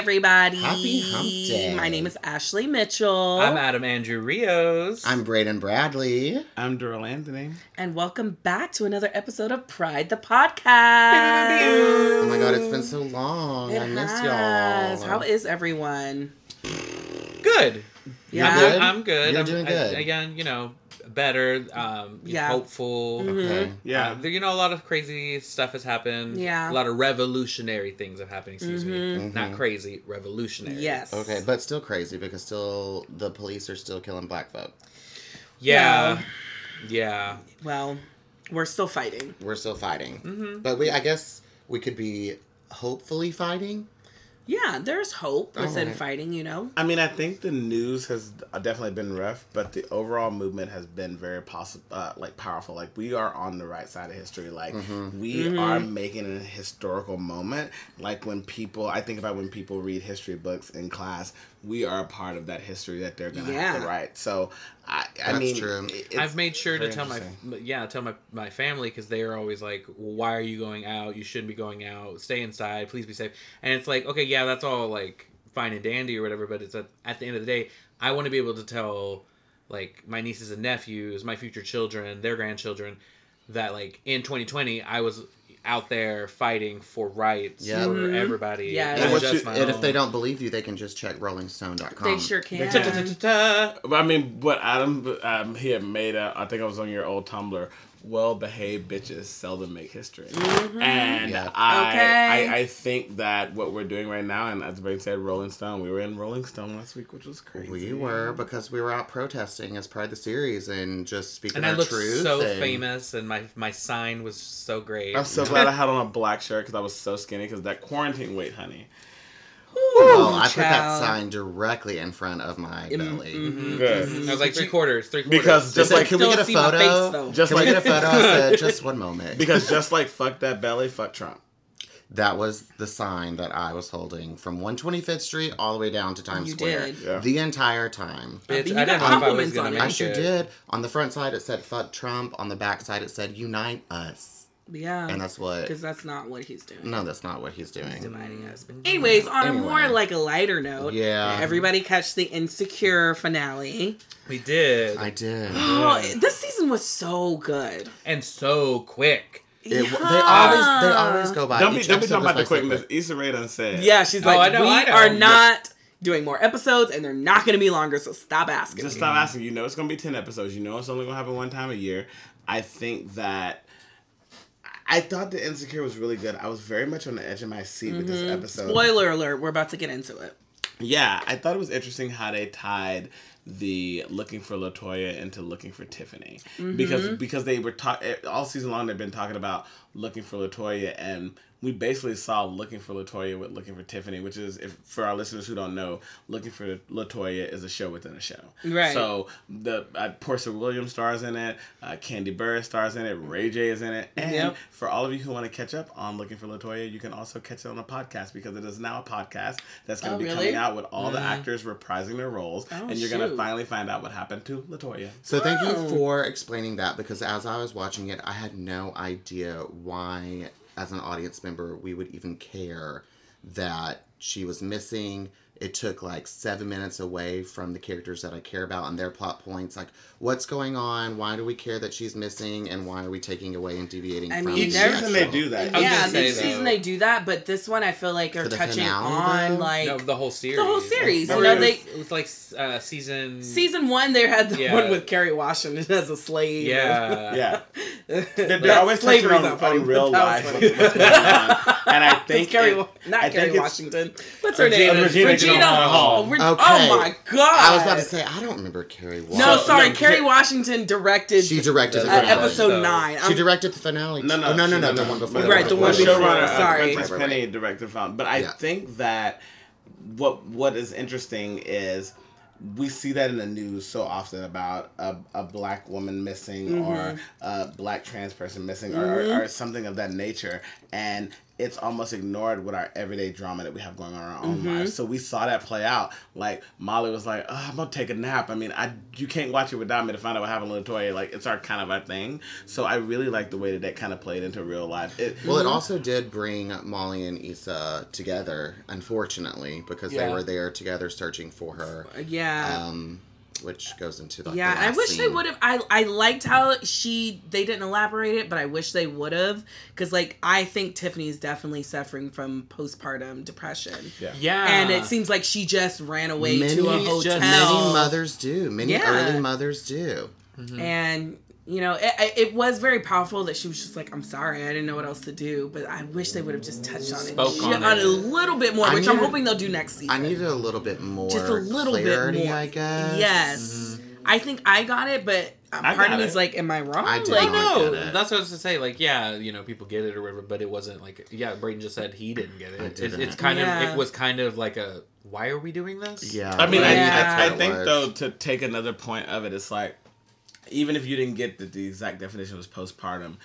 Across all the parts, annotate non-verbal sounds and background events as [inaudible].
everybody. Happy Hump Day. My name is Ashley Mitchell. I'm Adam Andrew Rios. I'm Braden Bradley. I'm Daryl Anthony. and welcome back to another episode of Pride the Podcast. Oh my god, it's been so long. It I miss has. y'all. How is everyone? good. Yeah. I'm good? good. I'm good. You're I'm, doing I- good. again, you know, better. Um, Yeah. hopeful. Okay. Yeah. Uh, there- you know, a lot of crazy stuff has happened. Yeah. A lot of revolutionary things have happened. Excuse me. Mhm. Not crazy. Revolutionary. Yes. Okay, but still crazy because still the police are still killing black folk. Yeah. Well. Yeah. Well, we're still fighting. We're still fighting. hmm But we I guess we could be hopefully fighting. Yeah, there's hope within Alright. fighting, you know? I mean, I think the news has definitely been rough, but the overall movement has been very possible, uh, like powerful. Like we are on the right side of history. Like Mhm. we Mhm. are making a historical moment. Like when people, I think about when people read history books in class, we are a part of that history that they're gonna have Yeah. to write. So I, I That's mean, true. it's I've made sure to tell my yeah tell my my family because they are always like, well, "Why are you going out? You shouldn't be going out. Stay inside. Please be safe." And it's like, okay, yeah, that's all like fine and dandy or whatever, but it's at, at the end of the day, I want to be able to tell like my nieces and nephews, my future children, their grandchildren, that like in 2020 I was out there fighting for rights Yeah. for Mhm. everybody. Yeah, And you- And if they don't believe you, they can just check rollingstone.com. they sure can. Ta-ta-ta-ta-ta. But I mean, what Adam um, he had made, a, I think I was on your old Tumblr. Well behaved bitches seldom make history, Mhm. and Yeah. I, Okay. I I think that what we're doing right now, and as Brady said, Rolling Stone. We were in Rolling Stone last week, which was crazy. We were because we were out protesting as part of the series and just speaking And I our looked truth. so and- famous, and my my sign was so great. I'm so glad I had on a black shirt because I was so skinny. Because that quarantine weight, honey. Well, I put that child. sign directly in front of my Mm, belly. mhm, Good. mhm. I was like three quarters, three quarters. Because Just just like, like can we Still get a see my photo? face, though. Just can we like- get a photo? I said, just one moment. because just like fuck that belly, fuck Trump. that was the sign that I was holding from 125th Street all the way down to Times You Square. did. Yeah. The entire time. Bitch, You I got didn't know if I was compliments gonna on it. make I sure it. did. On the front side, it said "fuck Trump." On the back side, it said "Unite us," Yeah. and that's what. Because that's not what he's doing. No, that's not what he's doing. dividing us. But mm-hmm. anyways, on a more like a lighter note, Yeah. everybody catch the Insecure finale. We did, I did. [gasps] Oh, this season was so good. and so quick. It, They Yeah. always they always go by. Don't be don't be talking about the was like so quickness. Issa Rae done said. Yeah, she's Oh, like, I know, we I know. are not doing more episodes, and they're not going to be longer. So stop asking. Just me. stop asking. You know it's gonna be ten episodes. You know it's only gonna happen one time a year. I think that I thought the insecure was really good. I was very much on the edge of my seat with this episode. Mm-hmm. Spoiler alert: We're about to get into it. Yeah, I thought it was interesting how they tied the looking for Latoya into looking for Tiffany Mm-hmm. because because they were talk all season long they've been talking about looking for Latoya and we basically saw looking for Latoya with looking for Tiffany, which is if for our listeners who don't know, looking for Latoya is a show within a show. Right. So the uh, Portia Williams stars in it, uh, Candy Burr stars in it, Ray J is in it, and Yep. for all of you who want to catch up on Looking for Latoya, you can also catch it on a podcast because it is now a podcast that's going Oh, to be really? coming out with all the actors reprising their roles, Oh, and you're going to finally find out what happened to Latoya. So thank Oh. you for explaining that because as I was watching it, I had no idea why, as an audience member, we would even care that she was missing. It took like seven minutes away from the characters that I care about and their plot points. Like, what's going on? Why do we care that she's missing? And why are we taking away and deviating I from mean, the there's- season they do that. I was yeah, gonna say, season though- they do that, but this one I feel like they're the touching finale, on though? like No, the whole series. the whole series. Oh, You know, yeah. they It was like uh, season. season one they had the Yeah. one with Kerry Washington [laughs] as a slave. Yeah. Yeah. [laughs] they're, They're always touching on, on real [laughs] life. What's- what's going on. And I [laughs] think Kerry, it- not I Kerry it's- Washington. What's her Regina- name? Regina Gyllenhaal. Re- Okay. Oh my god! I was about to say, I don't remember Carrie Walsh. No, sorry. no, Kerry Washington directed She directed the uh, episode So- nine. She I'm- directed the finale. No, no, Oh, no, no, she- no, the one before. Right, the one before, showrunner, uh, sorry. Right, right, Penny directed from. But I Yeah. think that what what is interesting is we see that in the news so often about a, a black woman missing or Mm-hmm. a black trans person missing or, or, or something of that nature and it's almost ignored with our everyday drama that we have going on in our own Mhm. lives. So we saw that play out. Like Molly was like, oh, "I'm gonna take a nap." I mean, I you can't watch it without me to find out what happened to Latoya. Like it's our kind of our thing. So I really like the way that that kind of played into real life. It, Well, it also did bring Molly and Issa together, unfortunately, because Yeah. they were there together searching for her. Yeah. Um, which goes into the yeah, the I last wish they would have. I I liked how she they didn't elaborate it, but I wish they would have because like I think Tiffany's definitely suffering from postpartum depression, yeah. Yeah. and it seems like she just ran away Many, to a just- hotel. many mothers do. Many Yeah. early mothers do. Mm-hmm. and you know it, it- it was very powerful that she was just like i'm sorry i didn't know what else to do but i wish they would have just touched on it, Spoke ju- on on it. a little bit more I which i'm hoping they'll do next season I needed a little bit more just a little clarity, bit more I guess. yes i think i got it but uh, I part of me's it. like am i wrong I did like not. no, get it. that's what I was to say. Like, yeah, you know, people get it or whatever, but it wasn't like, yeah, Braden just said he didn't get it. It's, didn't. it's kind Yeah. of, it was kind of like a, why are we doing this? Yeah. I mean, Yeah. I, I, I think though to take another point of it, it's like even if you didn't get that the exact definition was postpartum,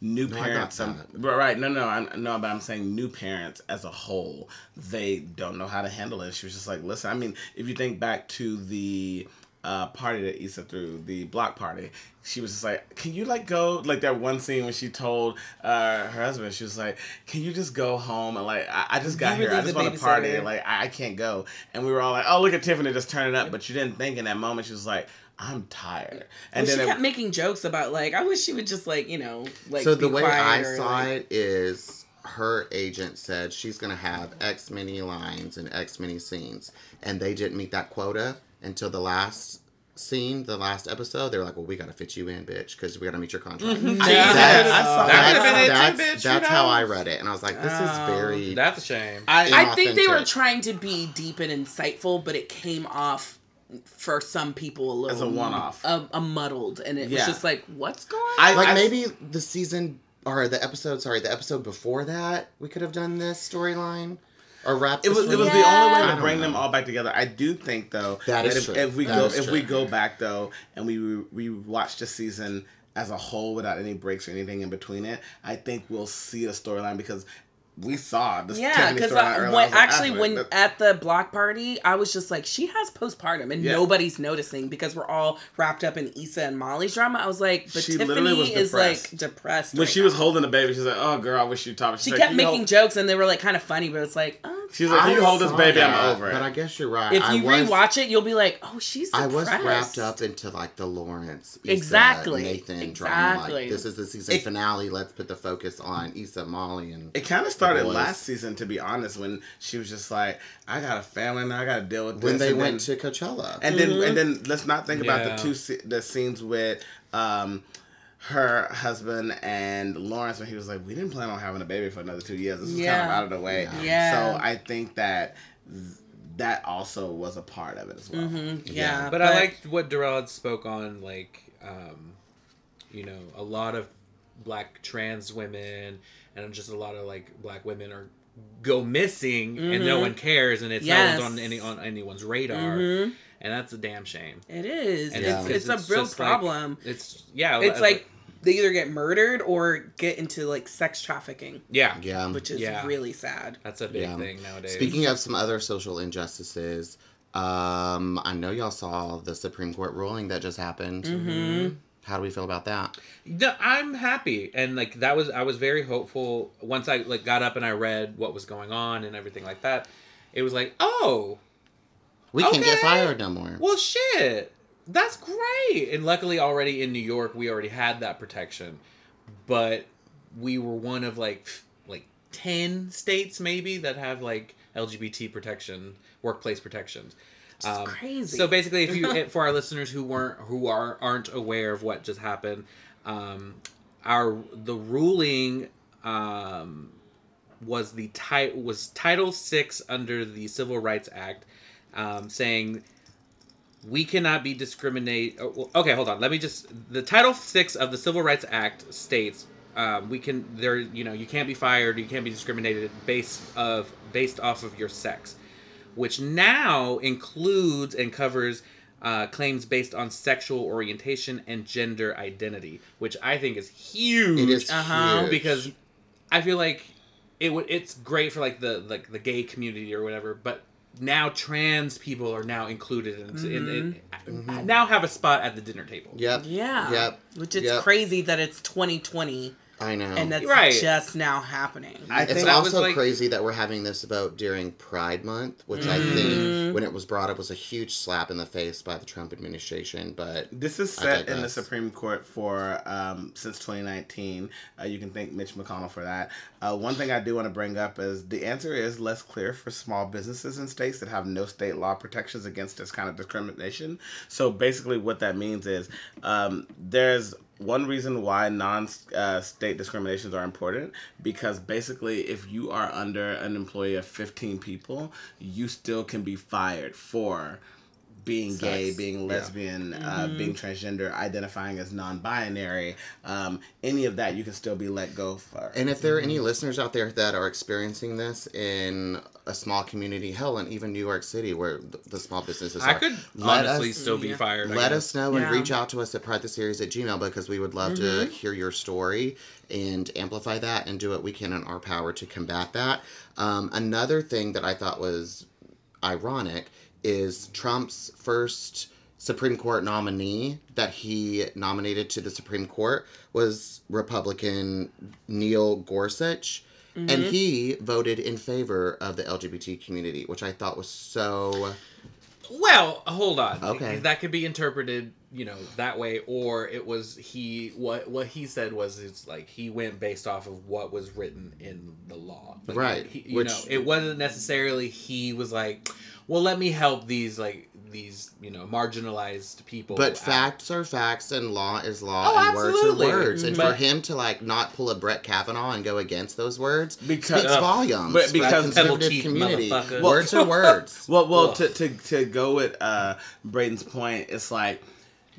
new No, parents, um, right, right, no, no, I, no, but I'm saying new parents as a whole, they don't know how to handle it. She was just like, listen, I mean, if you think back to the uh, party that Issa threw, the block party, she was just like, can you like go, like that one scene when she told uh, her husband, she was like, can you just go home and like, I, I just got You here, I just want to party, like I, I can't go. And we were all like, oh, look at Tiffany just turning up, but you didn't think in that moment, she was like, I'm tired. And and she kept it, making jokes about like i wish she would just like you know like so the be way quiet I saw like- it is her agent said she's going to have X many lines and X many scenes, and they didn't meet that quota until the last scene, the last episode. They were like, "Well, we got to fit you in, bitch, because we got to meet your contract." Mm-hmm. Yeah. That's, I saw That that's, could've been too, that's, bitch, that's how? I read it, and I was like, "This is very." That's a shame. I, I think they were trying to be deep and insightful, but it came off for some people a little As a one-off. a, a muddled, and it Yeah. was just like, what's going on? I- like I- maybe the season or the episode, sorry, the episode before that, we could have done this storyline or wrap. It this was it was storyline. the only way to don't bring them all back together. I do think though That is if, true. if we That go is if we go back though and we we watch the season as a whole without any breaks or anything in between it, I think we'll see a storyline because we saw this yeah, because storyline earlier. I when, was like, actually, "Ah, when that- at the block party, I was just like, she has postpartum, and Yeah. nobody's noticing because we're all wrapped up in Issa and Molly's drama. I was like, but She literally was Tiffany is like depressed. when right she was holding the baby, she's like, "Oh, girl, I wish you'd talk." She's she kept "Can you making hold-" jokes, and they were like kind of funny, but it's like, oh. She's like, "Can you hold this saw baby? I'm over it." But I guess you're right. If I you was, rewatch it, you'll be like, oh, she's I was wrapped up into like the Lawrence, Issa, Exactly. Nathan drama. Like, this is the season It- finale. Let's put the focus on Issa, Molly, and It kind of started boys. last season, to be honest, when she was just like, "I got a family now. I got to deal with this." when they and went then- to Coachella. And then and then let's not think about the two se- the scenes with um her husband and Lawrence when he was like, we didn't plan on having a baby for another two years. This is kind of out of the way. Yeah. So I think that th- that also was a part of it as well. hmm Yeah. yeah, but, I liked what Daryl spoke on, like, um, you know, a lot of black trans women and just a lot of like black women are go missing and no Mhm. one cares and it's Yes. no one's on any on anyone's radar Mhm. and that's a damn shame. It is. And it's it's- it's, a real just like- problem. It's yeah, it's like they either get murdered or get into like sex trafficking, yeah, yeah. which is Yeah. really sad. that's a big Yeah. thing nowadays. Speaking of some other social injustices, um, I know y'all saw the Supreme Court ruling that just happened. Mm-hmm. How do we feel about that? No, I'm happy, and like that was I was very hopeful once I like got up and I read what was going on and everything like that. It was like, oh, We can't get fired no more. well, shit, that's great. And luckily, already in New York, we already had that protection, but we were one of like like ten states maybe that have like LGBT protection, workplace protections. Um, It's crazy. So basically, if you [laughs] for our listeners who weren't who are aren't aware of what just happened, um, our the ruling um, was the ti- was Title Six under the Civil Rights Act, um, saying we cannot be discriminate. oh, Okay, hold on. Let me just the Title Six of the Civil Rights Act states um, we can there you know you can't be fired you can't be discriminated based of based off of your sex which now includes and covers uh, claims based on sexual orientation and gender identity, which I think is huge. It is Uh-huh. huge. because I feel like it would it's great for like the like the gay community or whatever, but now trans people are now included in, in, in Mm-hmm. now have a spot at the dinner table. Yep. Yeah. Yep. Which is Yep. crazy that it's 2020 I know. and that's Right. just now happening. I it's think that was also like- crazy that we're having this vote during Pride Month, which I Mm-hmm. think, when it was brought up, was a huge slap in the face by the Trump administration. But This is set in the. Supreme Court for um, since 2019. Uh, you can thank Mitch McConnell for that. Uh, one thing I do want to bring up is the answer is less clear for small businesses in states that have no state law protections against this kind of discrimination. So basically, what that means is um, there's one reason why non-state uh, discriminations are important because basically if you are under an employee of 15 people you still can be fired for being gay Sex. being Yeah. lesbian uh, being transgender identifying as non-binary um, any of that you can still be let go for and if there are any listeners out there that are experiencing this in a small community, hell, and even New York City, where the, the small businesses I are, could let honestly us- still be yeah. fired. Let us know and reach out to us at Pride the Series at Gmail because we would love to hear your story and amplify that and do what we can in our power to combat that. Um, another thing that I thought was ironic is Trump's first Supreme Court nominee that he nominated to the Supreme Court was Republican Neil Gorsuch. And mm-hmm. he voted in favor of the LGBT community, which I thought was so. Well, hold on. Okay. That could be interpreted, you know, that way, or it was he. What what he said was it's like he went based off of what was written in the law. Like, Right, He, you which- know, it wasn't necessarily he was like, well, let me help these like these you know marginalized people. But out. facts are facts and law is law Oh, and absolutely. words are words. And for him to like not pull a Brett Kavanaugh and go against those words Because- speaks uh, volumes. but because- conservative community. words are [laughs] words. Well, well, Ugh. to, to to go with uh, Braden's point, it's like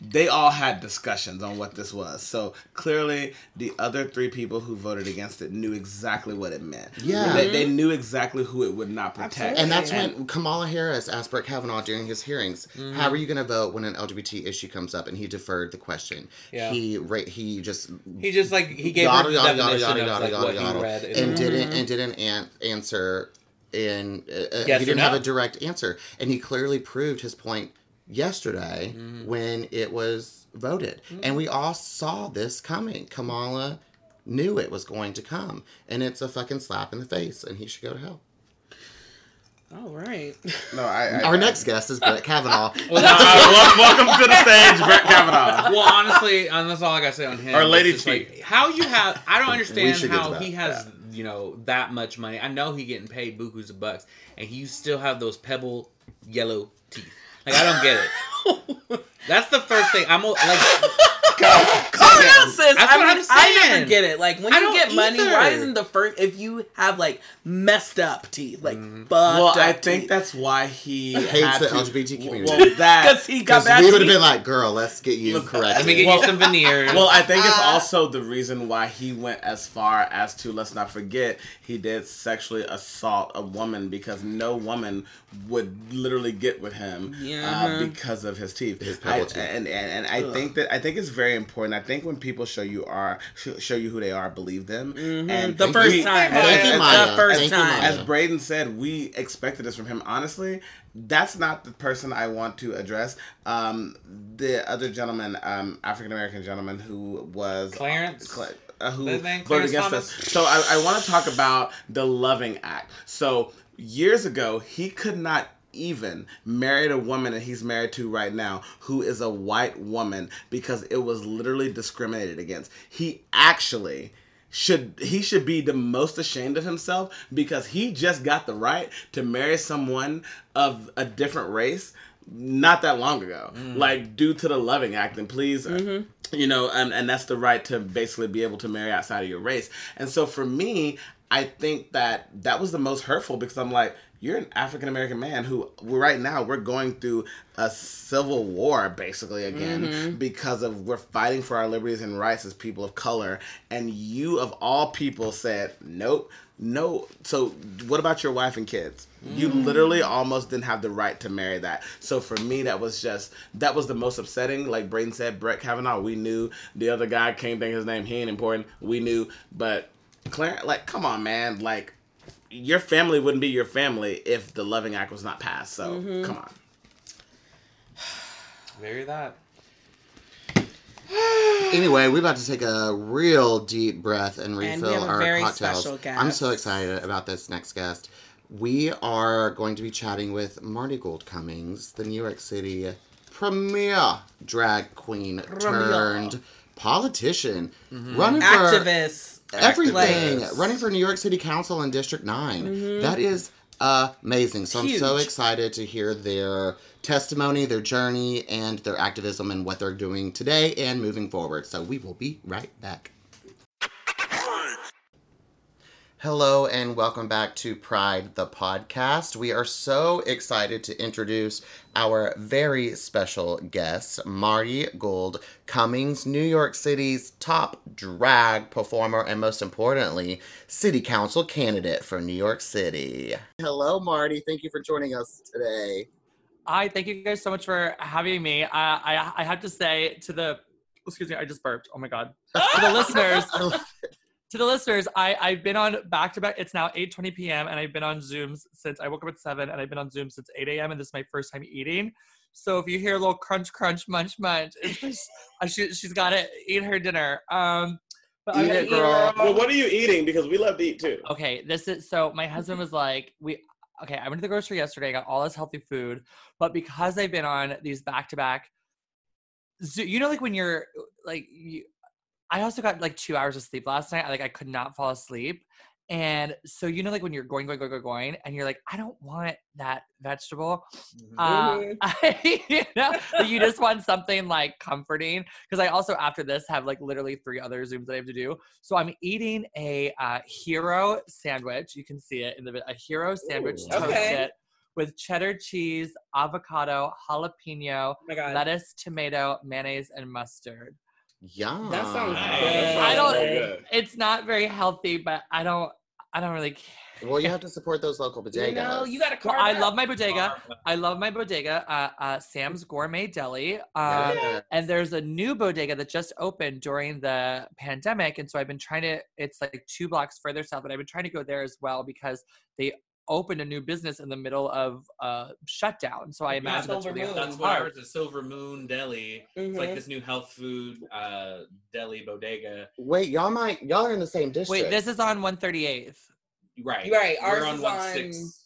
they all had discussions on what this was. So clearly, the other three people who voted against it knew exactly what it meant. Yeah. they, they knew exactly who it would not protect. Absolutely. And that's when Kamala Harris asked Brett Kavanaugh during his hearings, Mm-hmm. "How are you going to vote when an LGBT issue comes up?" And he deferred the question. Yeah. He ra- he just he just like he gave yada her the yada yada definition yada of yada like yada what yada, he read. in and didn't and didn't an- answer. and uh, uh, Yes he didn't have a direct answer, and he clearly proved his point yesterday Mm-hmm. when it was voted, and we all saw this coming. Kamala knew it was going to come, and it's a fucking slap in the face, and he should go to hell. All right. no, I, I, Our I- next guest is Brett Kavanaugh. [laughs] Well, no, Uh, wel- welcome to the stage, Brett Kavanaugh. [laughs] well, honestly, and that's all I gotta say on him. Our Lady It's Chief. like, how you have? I don't understand how he has you know that much money. I know he getting paid bukus of bucks, and he still have those pebble yellow teeth. Like I don't get it. [laughs] That's the first thing. I'm like, No, sis. That's I what mean, I'm I never get it. Like when I you don't get money, why isn't the first if you have like messed up teeth, like fucked Well, up I think teeth. that's why he Hates the to- LGBT community. Well, that because he got Because bad we would have been like, girl, let's get you Look, corrected. let me get Well- you some veneers. [laughs] Well, I think it's Uh, also the reason why he went as far as to let's not forget he did sexually assault a woman because no woman would literally get with him Yeah. uh, because of his teeth. His pebble I- teeth. And, and and I think that I think it's very important. I think when people show you are show you who they are, believe them. And Mm-hmm. The we- first time. and- Maya. The first time. As Braden said, we expected this from him. Honestly, that's not the person I want to address. Um, the other gentleman, um, African American gentleman who was Clarence? Cla- uh, who voted against Thomas? us. So I, I want to talk about the Loving Act. So years ago, he could not even married a woman that he's married to right now who is a white woman because it was literally discriminated against. He actually should he should be the most ashamed of himself because he just got the right to marry someone of a different race not that long ago. Like due to the loving act and please uh, you know and, and that's the right to basically be able to marry outside of your race. And so for me i think that that was the most hurtful because i'm like you're an african american man who right now we're going through a civil war basically again mm-hmm. because of we're fighting for our liberties and rights as people of color. And you of all people said nope no. So what about your wife and kids? You mm. literally almost didn't have the right to marry that. So for me that was just that was the most upsetting. Like braden said brett kavanaugh we knew the other guy can't think his name he ain't important we knew. But Clarence, like, come on, man. Like, your family wouldn't be your family if the Loving Act was not passed. So, Mhm. come on. Very that. Anyway, we're about to take a real deep breath and we refill have a our very cocktails. special I'm so excited about this next guest. We are going to be chatting with Marti Gould Cummings, the New York City premier drag queen turned politician, Mm-hmm. running for Activists. Everything, running for New York City Council in District 9. Mhm. That is amazing. So I'm so excited to hear their testimony, their journey, and their activism and what they're doing today and moving forward. So we will be right back. Hello and welcome back to Pride the podcast. We are so excited to introduce our very special guest, Marti Gould Cummings, New York City's top drag performer and most importantly, city council candidate for New York City. Hello, Marti. Thank you for joining us today. Hi, thank you guys so much for having me. Uh, I I have to say to the excuse me, I just burped. Oh my god. [laughs] To the listeners, [laughs] to the listeners, I I've been on back to back. It's now 8:20 p.m. and I've been on Zooms since I woke up at seven, and I've been on Zoom since 8 a.m. and this is my first time eating. So if you hear a little crunch, crunch, munch, munch, it's just, [laughs] uh, she she's got to eat her dinner. Um, but I'm Eat it, girl. Well, what are you eating? Because we love to eat too. Okay, this is so my husband was like, we okay, I went to the grocery yesterday, got all this healthy food, but because I've been on these back to back you know like when you're like you I also got like 2 hours of sleep last night. I, like I could not fall asleep. And so you know like when you're going going going going going and you're like I don't want that vegetable. Uh, [laughs] you know, you just want something like comforting because I also after this have like literally three other zooms that I have to do. So I'm eating a uh, hero sandwich. You can see it in the a hero sandwich Ooh. Okay. with cheddar cheese, avocado, jalapeno, Oh lettuce, tomato, mayonnaise, and mustard. Yum. That sounds Nice. good. I don't- good. It's not very healthy, but I don't. I don't really care. Well, you have to support those local bodegas. [laughs] You know, you gotta Well, I love my bodega. I love my bodega, uh, uh, Sam's Gourmet Deli. Uh, Yes. And there's a new bodega that just opened during the pandemic. And so I've been trying to, it's like two blocks further south, but I've been trying to go there as well because they opened a new business in the middle of uh, shutdown. So I Yeah, imagine that's Silver really Moon. That's why it's a Silver Moon Deli. It's like Mhm. this new health food uh, deli bodega. Wait, y'all might y'all are in the same district. Wait, this is on 138th. Right. Right, ours We're on is on- six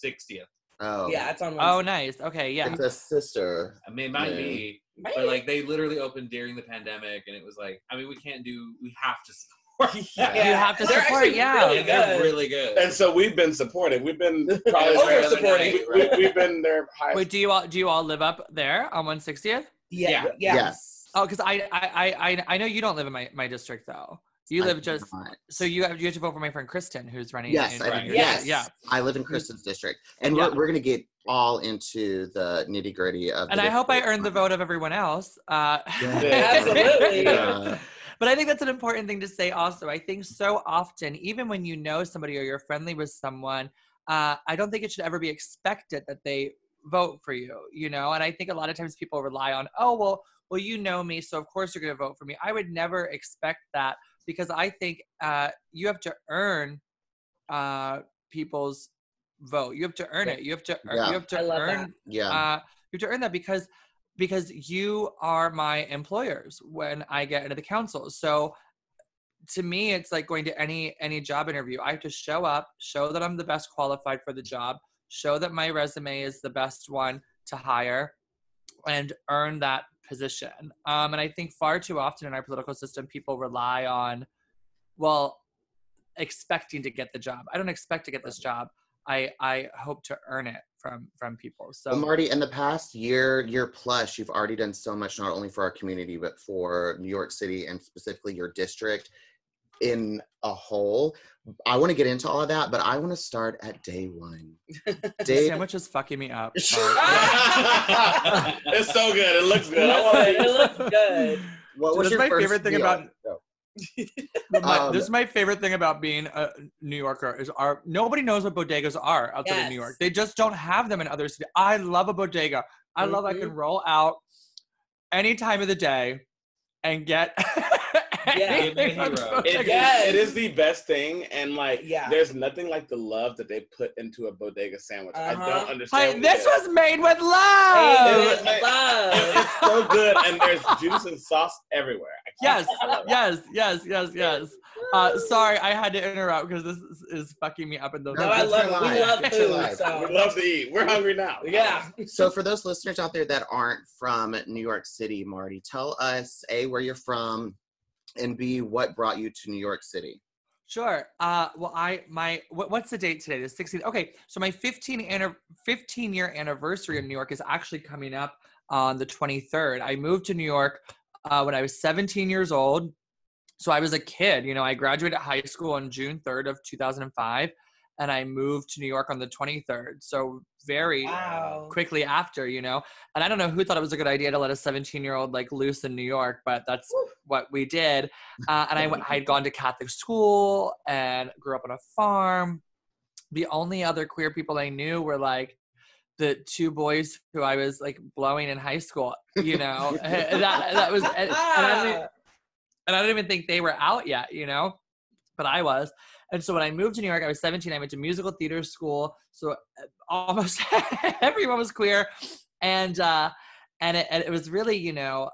sixtieth. oh Yeah, it's on. Oh, nice. Okay, yeah. It's a sister. I mean, it might Yeah. be, Right. but like they literally opened during the pandemic, and it was like, I mean, we can't do. We have to support. [laughs] Yeah. You have to They're support, yeah. Really They're good. really good. And so we've been supportive. We've been [laughs] probably Over their- supporting. We, we, we've been their highest. Wait, do you all do you all live up there on 160th? yeah, Yeah. yeah. Yes. Oh, because I, I I I I know you don't live in my, my district though. You live just not. so you have you have to vote for my friend Kristen who's running. Yes, in, I Right. Yes. yeah. I live in Kristen's district, and Yeah. we're, we're gonna get all into the nitty gritty of. And the I hope I district. earned the vote of everyone else. Uh, Absolutely. Yeah. [laughs] But I think that's an important thing to say also. I think so often, even when you know somebody or you're friendly with someone, uh, I don't think it should ever be expected that they vote for you, you know? And I think a lot of times people rely on, oh, well, well, you know me, so of course you're going to vote for me. I would never expect that because I think uh, you have to earn uh, people's vote. You have to earn it. You have to. ear- Yeah. You have to earn that. Yeah. uh, you have to earn that because because you are my employers when I get into the council. So to me, it's like going to any any job interview. I have to show up, show that I'm the best qualified for the job, show that my resume is the best one to hire, and earn that position. Um, and I think far too often in our political system, people rely on, well, expecting to get the job. I don't expect to get this job. I I hope to earn it from from people. So Well, Marti, in the past year, year plus, you've already done so much, not only for our community, but for New York City and specifically your district in a whole. I want to get into all of that, but I want to start at day one. [laughs] Day, sandwich is fucking me up. [laughs] it's so good. It looks good. I wanna it looks good. [laughs] what was That's your my first favorite thing meal? about- No. My- Um, this is my favorite thing about being a New Yorker is our nobody knows what bodegas are outside of New York. They just don't have them in other cities. I love a bodega. I love I can roll out any time of the day and get [laughs] Yeah. [laughs] Give me a hero. It, Yes. it is the best thing, and like, Yeah. there's nothing like the love that they put into a bodega sandwich. I Uh-huh. don't understand. Hey, what this it is. was made with It love. was made- It- it's so good, and there's juice and sauce everywhere. Yes, I love it. yes, yes, yes, yes. Uh, sorry, I had to interrupt because this is, is fucking me up in the. No, I love it. We love That's food. So We love to eat. We're hungry now. yeah. So for those listeners out there that aren't from New York City, Marti, tell us A, where you're from, and B, what brought you to New York City? Sure. Uh, well, I my what, what's the date today? The 16th. Okay, so my 15 anni- 15 year anniversary in New York is actually coming up on the 23rd. I moved to New York uh, when I was 17 years old. So I was a kid. You know, I graduated high school on June 3rd of 2005, and I moved to New York on the 23rd. So very Wow. quickly after, you know. And I don't know who thought it was a good idea to let a 17 year old like loose in New York, but that's what we did. [laughs] Uh, and I went, I had gone to Catholic school and grew up on a farm. The only other queer people I knew were like the two boys who I was like blowing in high school, you know. [laughs] [laughs] That, that was, and, and I didn't, and I don't even think they were out yet, you know, but I was. And so when I moved to New York, I was 17. I went to musical theater school, so uh, [laughs] almost everyone was queer, and uh, and it, and it was really, you know,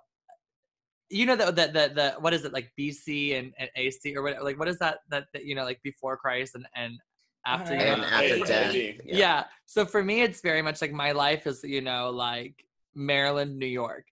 you know the the the, the what is it like BC and, and AC or what like what is that, that that you know like before Christ and and after you Uh-huh. And after Yeah. death. Yeah. yeah. So for me, it's very much like my life is, you know, like Maryland, New York.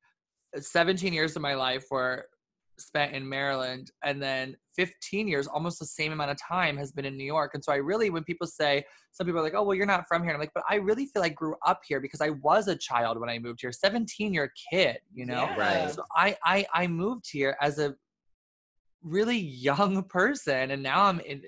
17 years of my life were spent in Maryland, and then 15 years, almost the same amount of time, has been in New York. And so I really, when people say, some people are like, oh, well, you're not from here. I'm like, but I really feel I grew up here because I was a child when I moved here. 17, you're kid, you know? Yeah. Right. So I, I I moved here as a really young [laughs] person, and now I'm in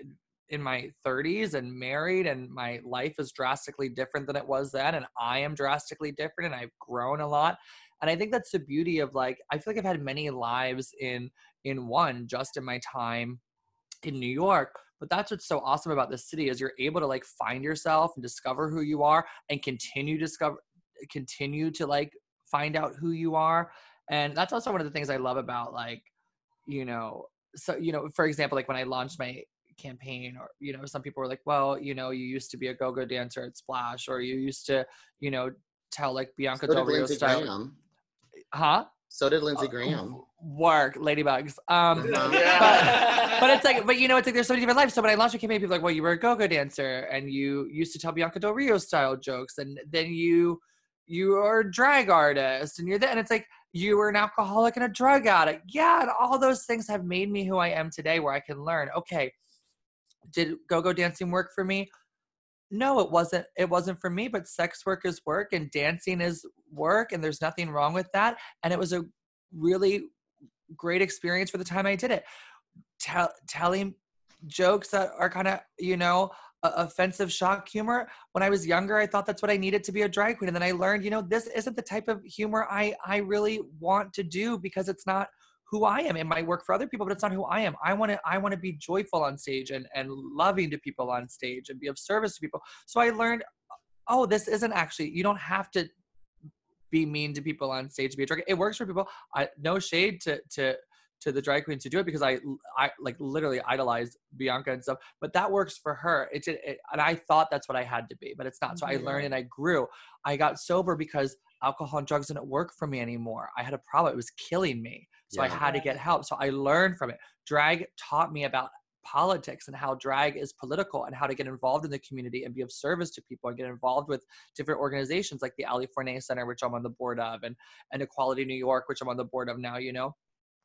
in my 30s and married, and my life is drastically different than it was then, and I am drastically different, and I've grown a lot. And I think that's the beauty of like I feel like I've had many lives in in one just in my time in New York. But that's what's so awesome about this city is you're able to like find yourself and discover who you are and continue to discover continue to like find out who you are and that's also one of the things i love about like you know so you know for example like when i launched my campaign or you know some people were like well you know you used to be a go-go dancer at splash or you used to you know tell like bianca So del rio style. Huh So did Lindsey Uh, Graham. work ladybugs um. [laughs] Yeah. but it's like, but you know, it's like there's so many different lives. So when I launched a campaign, people are like, well, you were a go-go dancer and you used to tell Bianca Del Rio style jokes, and then you you are a drag artist, and you're that, and it's like you were an alcoholic and a drug addict. Yeah, and all those things have made me who I am today, where I can learn. Okay, did go-go dancing work for me? No, it wasn't. It wasn't for me. But sex work is work, and dancing is work, and there's nothing wrong with that. And it was a really great experience for the time I did it. Tell, telling jokes that are kind of, you know, uh, offensive shock humor. When I was younger, I thought that's what I needed to be a drag queen. And then I learned, you know, this isn't the type of humor I, I really want to do because it's not who I am. It might work for other people, but it's not who I am. I want to, I want to be joyful on stage and, and loving to people on stage and be of service to people. So I learned, oh, this isn't actually, you don't have to be mean to people on stage to be a drag. It works for people. I no shade to to to the drag queens to do it because I I like literally idolize Bianca and stuff. But that works for her. It did, it, and I thought that's what I had to be, but it's not. So I learned and I grew. I got sober because alcohol and drugs didn't work for me anymore. I had a problem. It was killing me. So I had to get help. So I learned from it. Drag taught me about politics and how drag is political and how to get involved in the community and be of service to people and get involved with different organizations like the Ali Forney Center, which I'm on the board of, and, and Equality New York, which I'm on the board of now, you know?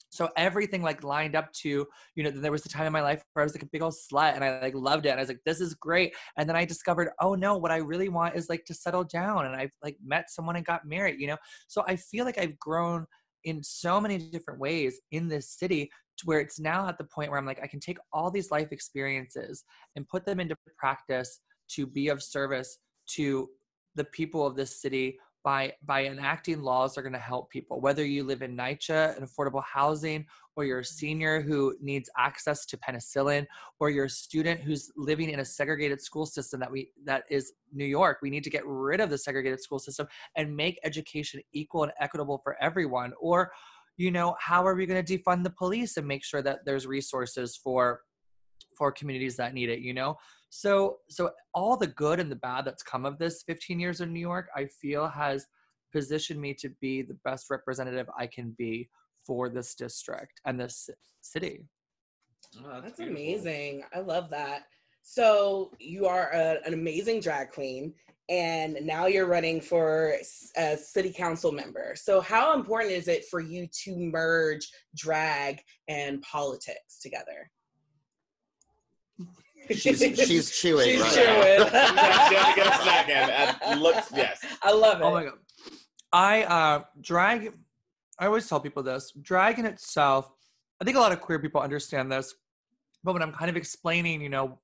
So everything like lined up to, you know, then there was the time in my life where I was like a big old slut and I like loved it. And I was like, this is great. And then I discovered, oh no, what I really want is like to settle down. And I've like met someone and got married, you know? So I feel like I've grown in so many different ways in this city to where it's now at the point where I'm like, I can take all these life experiences and put them into practice to be of service to the people of this city by by enacting laws that are going to help people whether you live in NYCHA and affordable housing or you're a senior who needs access to penicillin or you're a student who's living in a segregated school system that we that is New York we need to get rid of the segregated school system and make education equal and equitable for everyone. Or you know how are we going to defund the police and make sure that there's resources for for communities that need it you know so so all the good and the bad that's come of this 15 years in new york i feel has positioned me to be the best representative i can be for this district and this city Oh, That's beautiful. amazing. I love that. So you are a, an amazing drag queen, and now you're running for a city council member. So how important is it for you to merge drag and politics together? She's she's chewing. She's right chewing. now. [laughs] She had to get a snack in. That looks- yes. I love it. Oh my god. I uh drag I always tell people this. Drag in itself, I think a lot of queer people understand this, but when I'm kind of explaining, you know,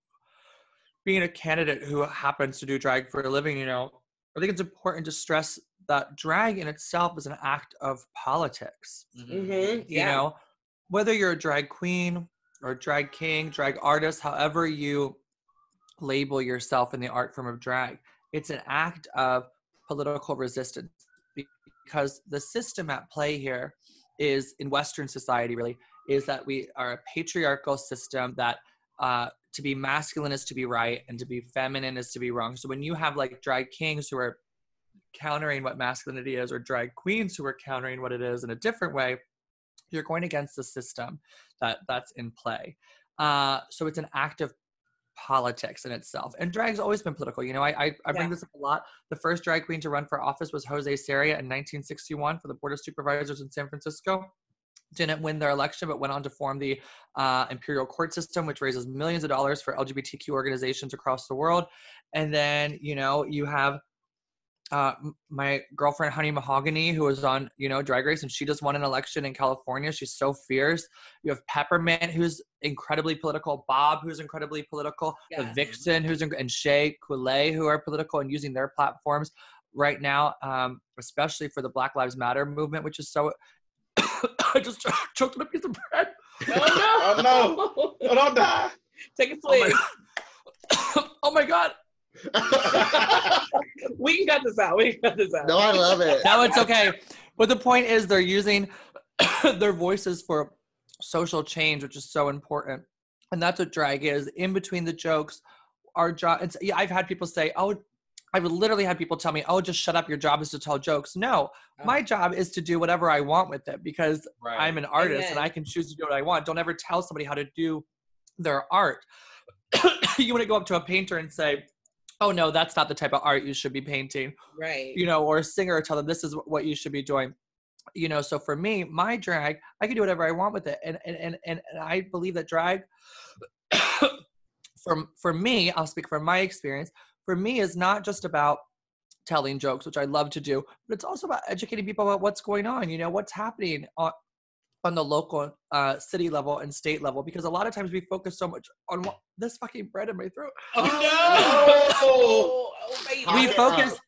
being a candidate who happens to do drag for a living, you know, I think it's important to stress that drag in itself is an act of politics. Mhm. hmm You Yeah. know, whether you're a drag queen or drag king, drag artist, however you label yourself in the art form of drag, it's an act of political resistance because the system at play here is in Western society, really, is that we are a patriarchal system that uh, to be masculine is to be right and to be feminine is to be wrong. So when you have like drag kings who are countering what masculinity is or drag queens who are countering what it is in a different way, you're going against the system that that's in play. Uh, so it's an act of politics in itself. And drag's always been political. You know, I I, I bring Yeah. this up a lot. The first drag queen to run for office was Jose Sarria in 1961 for the Board of Supervisors in San Francisco. Didn't win their election, but went on to form the uh, Imperial Court System, which raises millions of dollars for LGBTQ organizations across the world. And then, you know, you have uh, my girlfriend Honey Mahogany, who was on you know Drag Race, and she just won an election in California. She's so fierce. You have Peppermint, who's incredibly political. Bob, who's incredibly political. The Vixen, who's in, and Shea Couleé, who are political and using their platforms right now, um, especially for the Black Lives Matter movement, which is so. [coughs] I just [coughs] choked on a piece of bread. Oh no! Oh, Oh, don't die. [laughs] Take a Oh my, sleep. [coughs] oh my god! [laughs] we can cut this out. We can cut this out. no, I love it. No, it's okay. But the point is, they're using [coughs] their voices for social change, which is so important. And that's what drag is. In between the jokes, our job. It's, yeah, I've had people say, "Oh, I've literally had people tell me, "Oh, just shut up. Your job is to tell jokes." No, Oh. my job is to do whatever I want with it because Right. I'm an artist and I can choose to do what I want. Don't ever tell somebody how to do their art. [coughs] you want to go up to a painter and say, "Oh no, that's not the type of art you should be painting." Right. you know, or a singer tell them this is what you should be doing. You know, so for me, my drag, I can do whatever I want with it. And and and, and, I believe that drag for for me, I'll speak from my experience, for me is not just about telling jokes, which I love to do, but it's also about educating people about what's going on, you know, what's happening on on the local uh, city level and state level because a lot of times we focus so much on what, this fucking bread in my throat [laughs] Oh, no! Oh, baby. We focus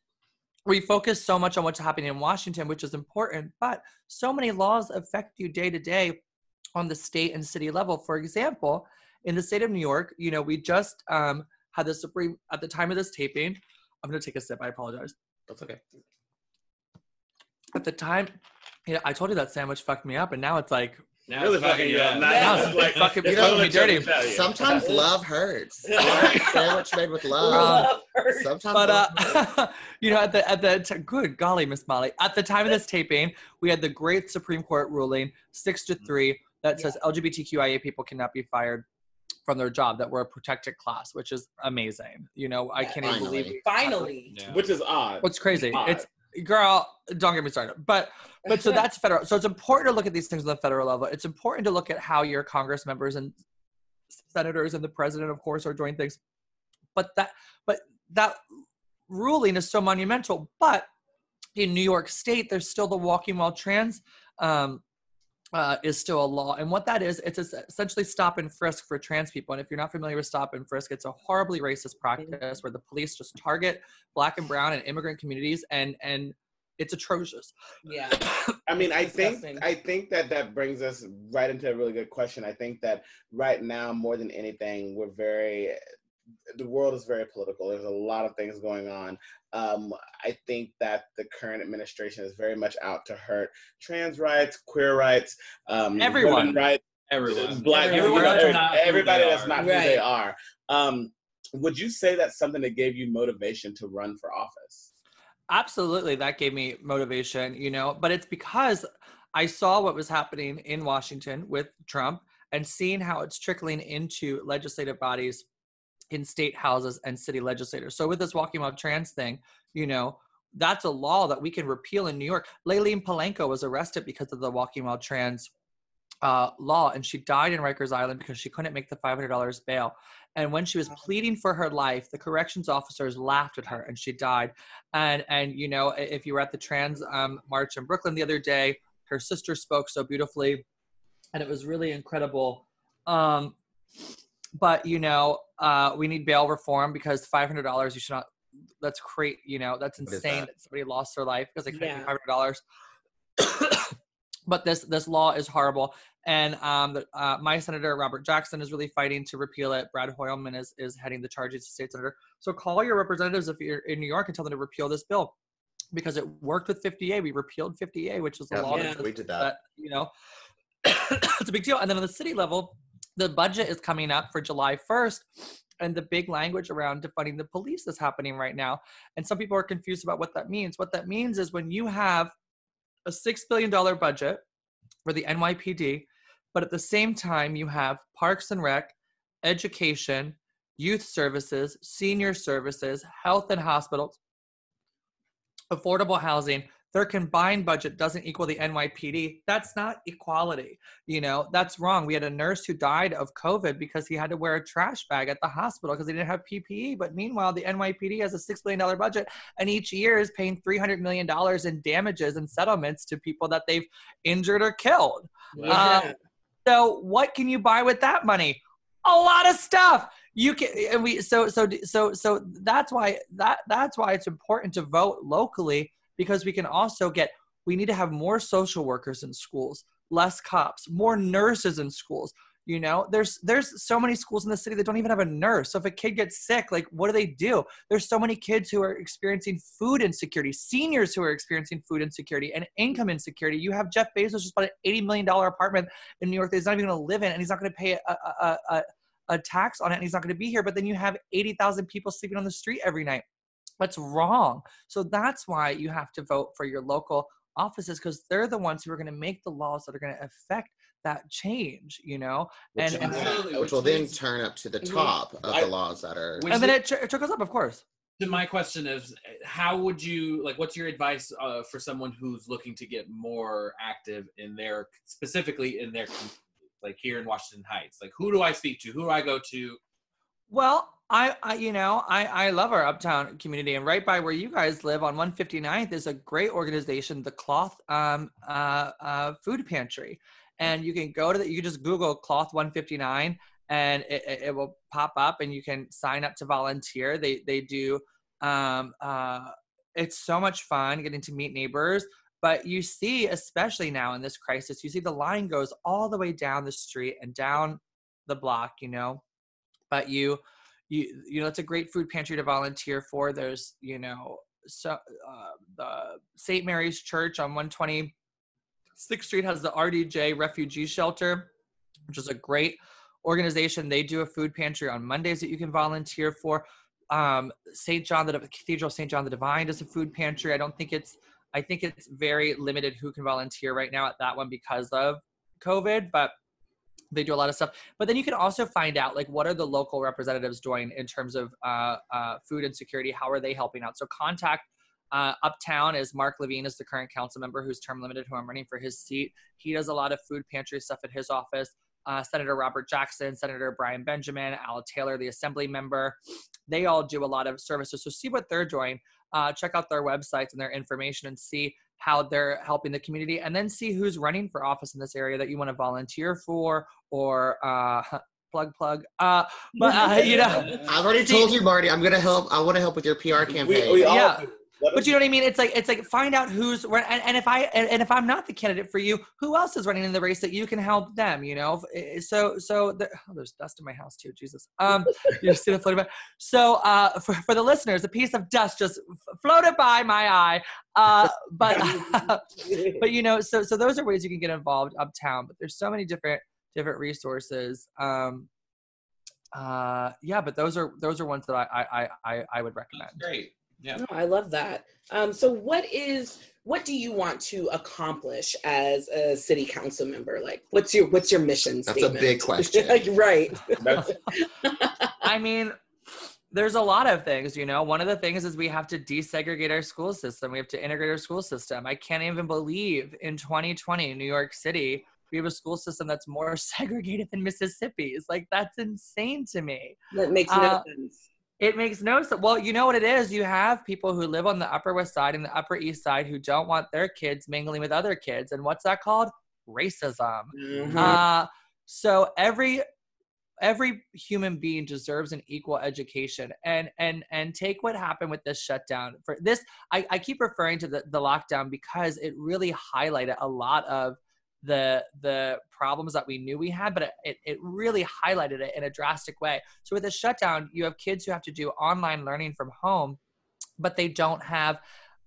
we focus so much on what's happening in Washington, which is important, but so many laws affect you day to day on the state and city level. For example, in the state of New York, you know, we just um, had the Supreme at the time of this taping. I'm gonna take a sip. I apologize. That's okay. At the time, you know, I told you that sandwich fucked me up, and now it's like Now Really it's fucking you up. yeah. Now it's like fucking you fucking gonna me dirty. Sometimes love hurts. [laughs] Sandwich made with love. Love her. Sometimes but love hurts. uh, [laughs] you know, at the at the t- good golly, Miss Molly, at the time of this taping, we had the great Supreme Court ruling six to three that says LGBTQIA people cannot be fired from their job that we're a protected class, which is amazing. You know, I can't even Finally. believe. Finally. Yeah. Which is odd. What's crazy? Odd. It's girl. Don't get me started. But but so [laughs] that's federal. So it's important to look at these things on the federal level. It's important to look at how your Congress members and senators and the president, of course, are doing things. But that but that ruling is so monumental. But in New York State, there's still the walking while trans um, uh, is still a law. And what that is, it's essentially stop and frisk for trans people. And if you're not familiar with stop and frisk, it's a horribly racist practice where the police just target black and brown and immigrant communities and and it's atrocious. Yeah. [coughs] I mean, I think. I think that that brings us right into a really good question. I think that right now, more than anything, we're very the world is very political. There's a lot of things going on. Um, I think that the current administration is very much out to hurt trans rights, queer rights, um, Everyone. rights, Everyone. black Everyone people, that's not everybody that's not who Right. they are. Um, would you say that's something that gave you motivation to run for office? Absolutely, that gave me motivation, you know, but it's because I saw what was happening in Washington with Trump and seeing how it's trickling into legislative bodies in state houses and city legislators. So with this walking while trans thing, you know, that's a law that we can repeal in New York. Layleen Polanco was arrested because of the walking while trans uh, law, and she died in Rikers Island because she couldn't make the $500 bail. And when she was pleading for her life, the corrections officers laughed at her, and she died. And and you know, if you were at the trans um, march in Brooklyn the other day, her sister spoke so beautifully, and it was really incredible. Um, but you know, uh, we need bail reform because five hundred dollars. You should not. That's great. You know, that's insane that? that? somebody lost their life because they couldn't Yeah. pay five hundred dollars. [coughs] but this this law is horrible, and um, the, uh, my senator Robert Jackson is really fighting to repeal it. Brad Hoylman is is heading the charge as a state senator. So call your representatives if you're in New York and tell them to repeal this bill because it worked with 50A. We repealed 50A, which is the Yeah, law Yeah. that we did that. that you know [coughs] it's a big deal and then on the city level the budget is coming up for july 1st and the big language around defunding the police is happening right now. And some people are confused about what that means. What that means is when you have a $6 billion budget for the nypd but at the same time you have parks and rec education youth services senior services health and hospitals affordable housing their combined budget doesn't equal the NYPD. That's not equality. You know, that's wrong. We had a nurse who died of COVID because he had to wear a trash bag at the hospital because he didn't have PPE. But meanwhile, the NYPD has a $6 billion budget and each year is paying $300 million in damages and settlements to people that they've injured or killed. Yeah. Um, So what can you buy with that money? A lot of stuff. You can and we so so so so that's why that that's why it's important to vote locally because we can also get we need to have more social workers in schools, less cops, more nurses in schools. You know, there's there's so many schools in the city that don't even have a nurse. So if a kid gets sick, like what do they do? There's so many kids who are experiencing food insecurity, seniors who are experiencing food insecurity and income insecurity. You have Jeff Bezos just bought an eighty million dollar apartment in New York that he's not even going to live in, and he's not going to pay a, a, a, a tax on it, and he's not going to be here. But then you have eighty thousand people sleeping on the street every night. That's wrong. So that's why you have to vote for your local offices because they're the ones who are going to make the laws that are going to affect that change. You know, Which, and- and- Absolutely, which which will then turn up to the top of I- the laws that are. Which and then it, tr- it trickles up, of course. to my question is how would you like what's your advice uh, for someone who's looking to get more active in their specifically in their like here in washington heights like who do i speak to who do i go to Well, I, I you know, I, I love our uptown community, and right by where you guys live on 159th is a great organization, the Cloth um, uh, uh, Food Pantry, and you can go to the, you can just Google Cloth 159, and it, it, it will pop up, and you can sign up to volunteer. They they do, um, uh, it's so much fun getting to meet neighbors. But you see, especially now in this crisis, you see the line goes all the way down the street and down the block, you know but you you you know it's a great food pantry to volunteer for. There's you know so uh, the st mary's church on 126th street has the rdj refugee shelter which is a great organization. They do a food pantry on mondays that you can volunteer for. Um, st john the cathedral st john the divine does a food pantry. I don't think it's i think it's very limited who can volunteer right now at that one because of covid but they do a lot of stuff. But then you can also find out like what are the local representatives doing in terms of uh, uh, food insecurity? How are they helping out? So contact uh, uptown is mark levine is the current council member who's term limited who i'm running for his seat. He does a lot of food pantry stuff at his office. Uh, senator robert jackson senator brian benjamin al taylor the assembly member they all do a lot of services. So see what they're doing. Uh, check out their websites and their information and see how they're helping the community and then see who's running for office in this area that you want to volunteer for or uh, [laughs] plug plug uh, but uh, you know [laughs] I've already See- told you, Marti. I'm gonna help. I want to help with your PR campaign. we all- yeah What but you know what I mean? It's like it's like find out who's run- and, and if I and, and if I'm not the candidate for you, who else is running in the race that you can help them? You know, Eh, so so the, oh, there's dust in my house too. Jesus, um, [laughs] you see the floating by. So uh, for for the listeners, a piece of dust just floated by my eye. Uh, but [laughs] but you know, so so those are ways you can get involved uptown. But there's so many different different resources. Um, uh, yeah, but those are those are ones that I I I I- I would recommend. That's great. Yeah. No, I love that. Um, so what is what do you want to accomplish as a city council member? Like what's your what's your mission That's a big question. [laughs] like, right. [laughs] I mean, there's a lot of things, you know. One of the things is we have to desegregate our school system. We have to integrate our school system. I can't even believe in 2020 New York City, we have a school system that's more [laughs] segregated than Mississippi's. Like that's insane to me. That makes no Uh, sense. It makes no sense. Well, you know what it is? You have people who live on the Upper West Side and the Upper East Side who don't want their kids mingling with other kids. And what's that called? Racism. Mhm. Uh, so every every human being deserves an equal education and and and take what happened with this shutdown for this i, I keep referring to the, the lockdown because it really highlighted a lot of the the problems that we knew we had but it, it really highlighted it in a drastic way. So with the shutdown you have kids who have to do online learning from home but they don't have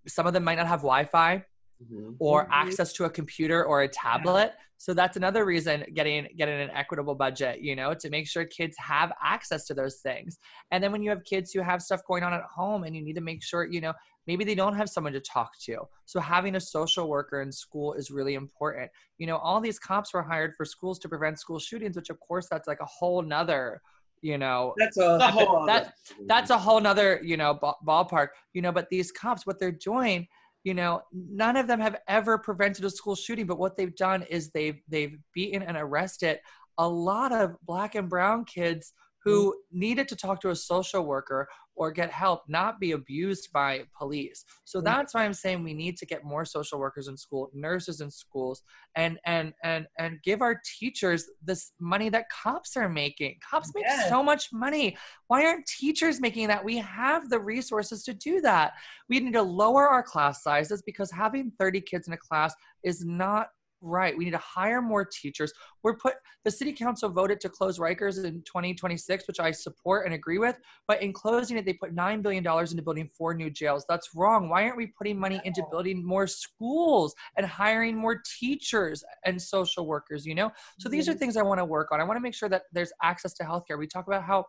some of them might not have wi-fi Mhm. or Mhm. access to a computer or a tablet. So that's another reason getting getting an equitable budget, you know, to make sure kids have access to those things. And then when you have kids who have stuff going on at home and you need to make sure, you know, maybe they don't have someone to talk to. So having a social worker in school is really important. You know, all these cops were hired for schools to prevent school shootings, which of course that's like a whole nother, you know, That's a the whole that- that's a whole nother you know ballpark you know but these cops what they're doing you know none of them have ever prevented a school shooting but what they've done is they've they've beaten and arrested a lot of black and brown kids who mm-hmm. needed to talk to a social worker or get help not be abused by police. So that's why i'm saying we need to get more social workers in school nurses in schools and and and and give our teachers this money that cops are making. Cops make Yes. so much money. Why aren't teachers making that? We have the resources to do that. We need to lower our class sizes because having 30 kids in a class is not right we need to hire more teachers. We're put the city council voted to close rikers in 2026 which i support and agree with but in closing it they put $9 billion into building four new jails. That's wrong. Why aren't we putting money into building more schools and hiring more teachers and social workers you know? So these are things i want to work on. I want to make sure that there's access to healthcare. We talk about how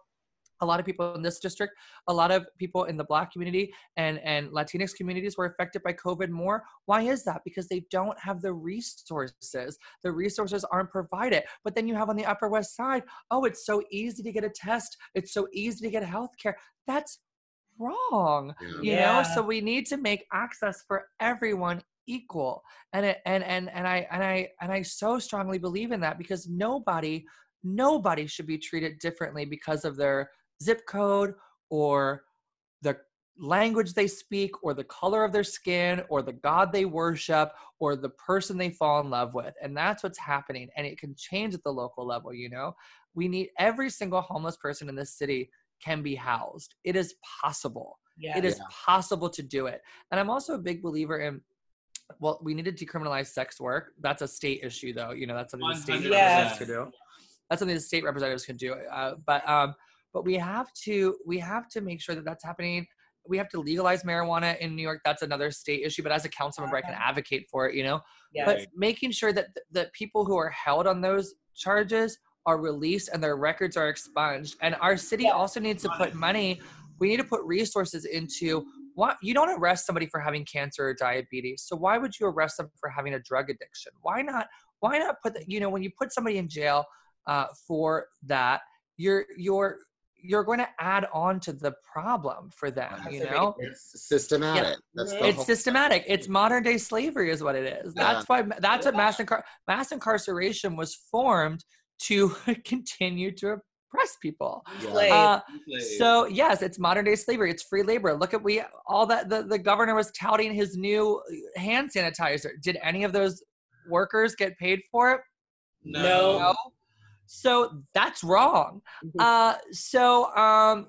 a lot of people in this district a lot of people in the black community and and latinx communities were affected by covid more. Why is that? Because they don't have the resources. The resources aren't provided. But then you have on the upper west side oh it's so easy to get a test. It's so easy to get health care that's wrong Yeah. you Yeah. know? So we need to make access for everyone equal. And it, and and and i and i and i so strongly believe in that because nobody nobody should be treated differently because of their zip code or the language they speak or the color of their skin or the god they worship or the person they fall in love with and that's what's happening and it can change at the local level you know? We need every single homeless person in this city can be housed. It is possible. Yeah. it is Yeah. possible to do it. And i'm also a big believer in well we need to decriminalize sex work. That's a state issue though. You know that's something the state 100%. representatives can do. That's something the state representatives can do. Uh, but um but we have to we have to make sure that that's happening. We have to legalize marijuana in new york. That's another state issue but as a council member i can advocate for it you know? Yeah. but making sure that that people who are held on those charges are released and their records are expunged. And our city Yeah. also needs to put money we need to put resources into what you don't arrest somebody for having cancer or diabetes so why would you arrest them for having a drug addiction? Why not why not put the, you know when you put somebody in jail uh, for that you're you're you're going to add on to the problem for them you know? It's systematic. That's the it's whole- systematic. it's modern day slavery is what it is. That's why that's what mass, incar- mass incarceration was formed to [laughs] continue to oppress people. Yeah. Slave. uh, so yes it's modern day slavery. It's free labor. Look at we all that the, the governor was touting his new hand sanitizer. Did any of those workers get paid for it? No. no so that's wrong Mhm. uh so um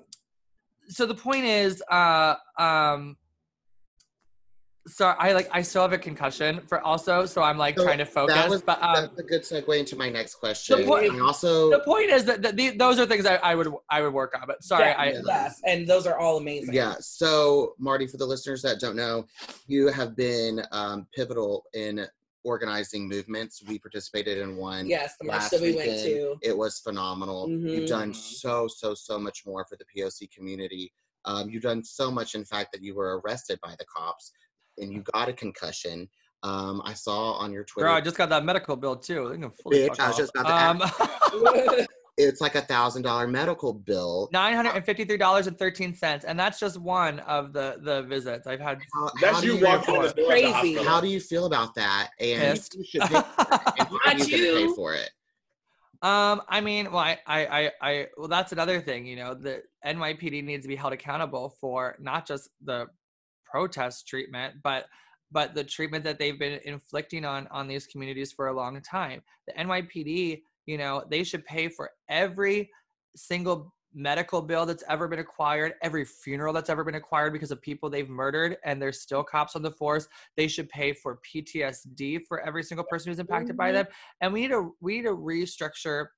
so the point is uh um sorry, I like I still have a concussion for also, so I'm like So trying to focus. That was, but um, that's a good segue into my next question. point- and also, the point is that, that the, those are things I, I would I would work on. But sorry, Yeah, I yes, and those are all amazing. Yeah. So, Marti, for the listeners that don't know, you have been um, pivotal in organizing movements. We participated in one. Yes, the march that we went to. It was phenomenal. You've done Mhm. so, so, so much more for the POC community. Um, you've done so much, in fact, that you were arrested by the cops and you got a concussion. Um, I saw on your Twitter. girl, I just got that medical bill too. They can fully Bitch, fuck I was off. just about to um, [laughs] [laughs] [laughs] it's like a thousand dollar medical bill. Nine hundred and fifty-three dollars and thirteen cents, and that's just one of the the visits I've had. How, That's how you you walking in the door at the Crazy. How do you feel about that? And Pissed. you should pay for it. [laughs] And how are you gonna pay for it? Um, I mean, well, I, I, I, I, well, that's another thing. You know, the NYPD needs to be held accountable for not just the protest treatment, but but the treatment that they've been inflicting on on these communities for a long time. The NYPD, you know, they should pay for every single medical bill that's ever been acquired, every funeral that's ever been acquired because of people they've murdered, and there's still cops on the force. They should pay for PTSD for every single person who's impacted by Mhm. them and we need to we need to restructure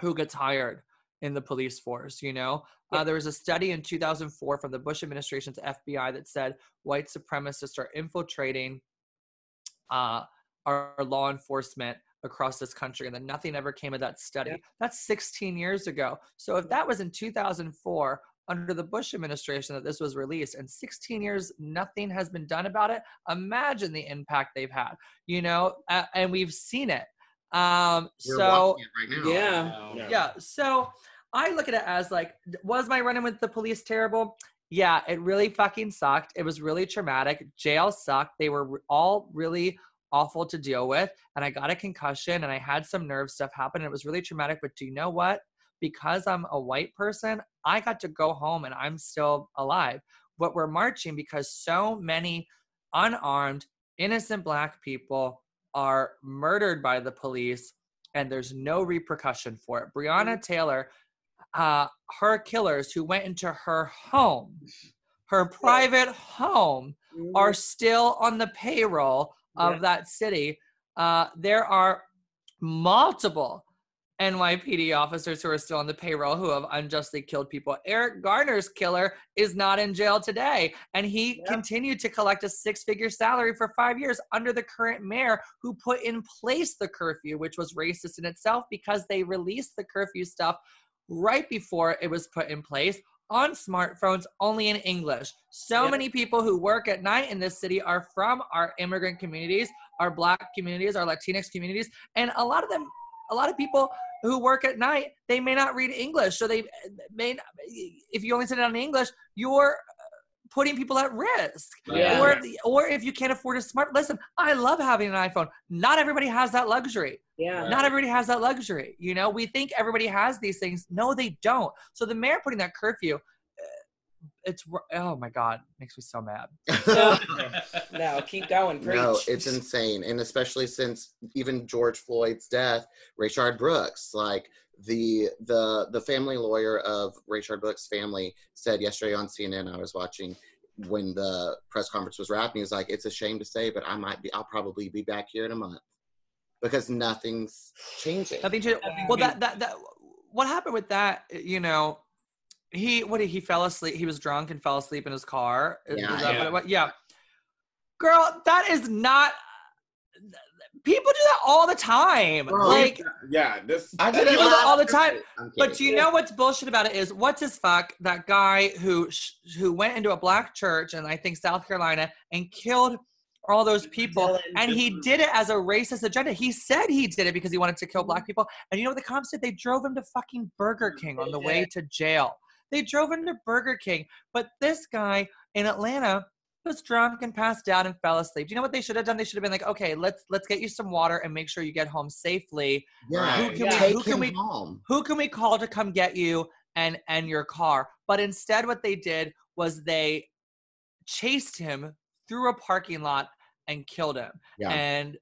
who gets hired in the police force you know uh, there was a study in 2004 from the bush administration's fbi that said white supremacists are infiltrating uh, our law enforcement across this country and then nothing ever came of that study Yeah. that's 16 years ago so if that was in 2004 under the bush administration that this was released and 16 years nothing has been done about it imagine the impact they've had you know uh, and we've seen it um We're so it right now. Yeah. Yeah. yeah so i look at it as like was my run-in with the police terrible yeah it really fucking sucked it was really traumatic jail sucked they were all really awful to deal with and i got a concussion and i had some nerve stuff happen and it was really traumatic but do you know what? Because i'm a white person i got to go home and i'm still alive. But we're marching because so many unarmed innocent black people are murdered by the police and there's no repercussion for it. Breonna Taylor, uh, her killers who went into her home, her private home, are still on the payroll of Yeah. that city. Uh, there are multiple NYPD officers who are still on the payroll who have unjustly killed people. Eric Garner's killer is not in jail today, and he Yep. continued to collect a six figure salary for five years under the current mayor who put in place the curfew, which was racist in itself because they released the curfew stuff right before it was put in place on smartphones only in English. So Yep. many people who work at night in this city are from our immigrant communities, our black communities, our Latinx communities, and a lot of them a lot of people who work at night they may not read english so they may not, if you only send it on english you're uh, putting people at risk Yeah. or or if you can't afford a smart listen i love having an iphone not everybody has that luxury Yeah. not everybody has that luxury you know we think everybody has these things no they don't so the mayor putting that curfew uh, it's oh my god makes me so mad [laughs] No, no, keep going. Preach. no, it's insane, and especially since even George Floyd's death, Rayshard Brooks, like the the the family lawyer of Rayshard Brooks' family, said yesterday on CNN. I was watching when the press conference was wrapping. He's like, "It's a shame to say, but I might be. I'll probably be back here in a month because nothing's changing." Nothing to well that that that what happened with that, you know, he what did he fell asleep he was drunk and fell asleep in his car. Is- is Yeah. that what Yeah. yeah. Girl, that is not people do that all the time. Bro, like yeah, this. I did it People do it last all the time. But do you know what's bullshit about it is what's his fuck that guy who sh- who went into a black church in I think South Carolina and killed all those people Dylan. and he did it as a racist agenda. He said he did it because he wanted to kill Mm-hmm. black people. And you know what the cops did? They drove him to fucking Burger King on the way to jail. They drove him to Burger King. But this guy in Atlanta was drunk and passed out and fell asleep. Do you know what they should have done? They should have been like, okay, let's let's get you some water and make sure you get home safely yeah, Who can we- who can we- home. who can we call to come get you and and your car but instead what they did was they chased him through a parking lot and killed him Yeah. and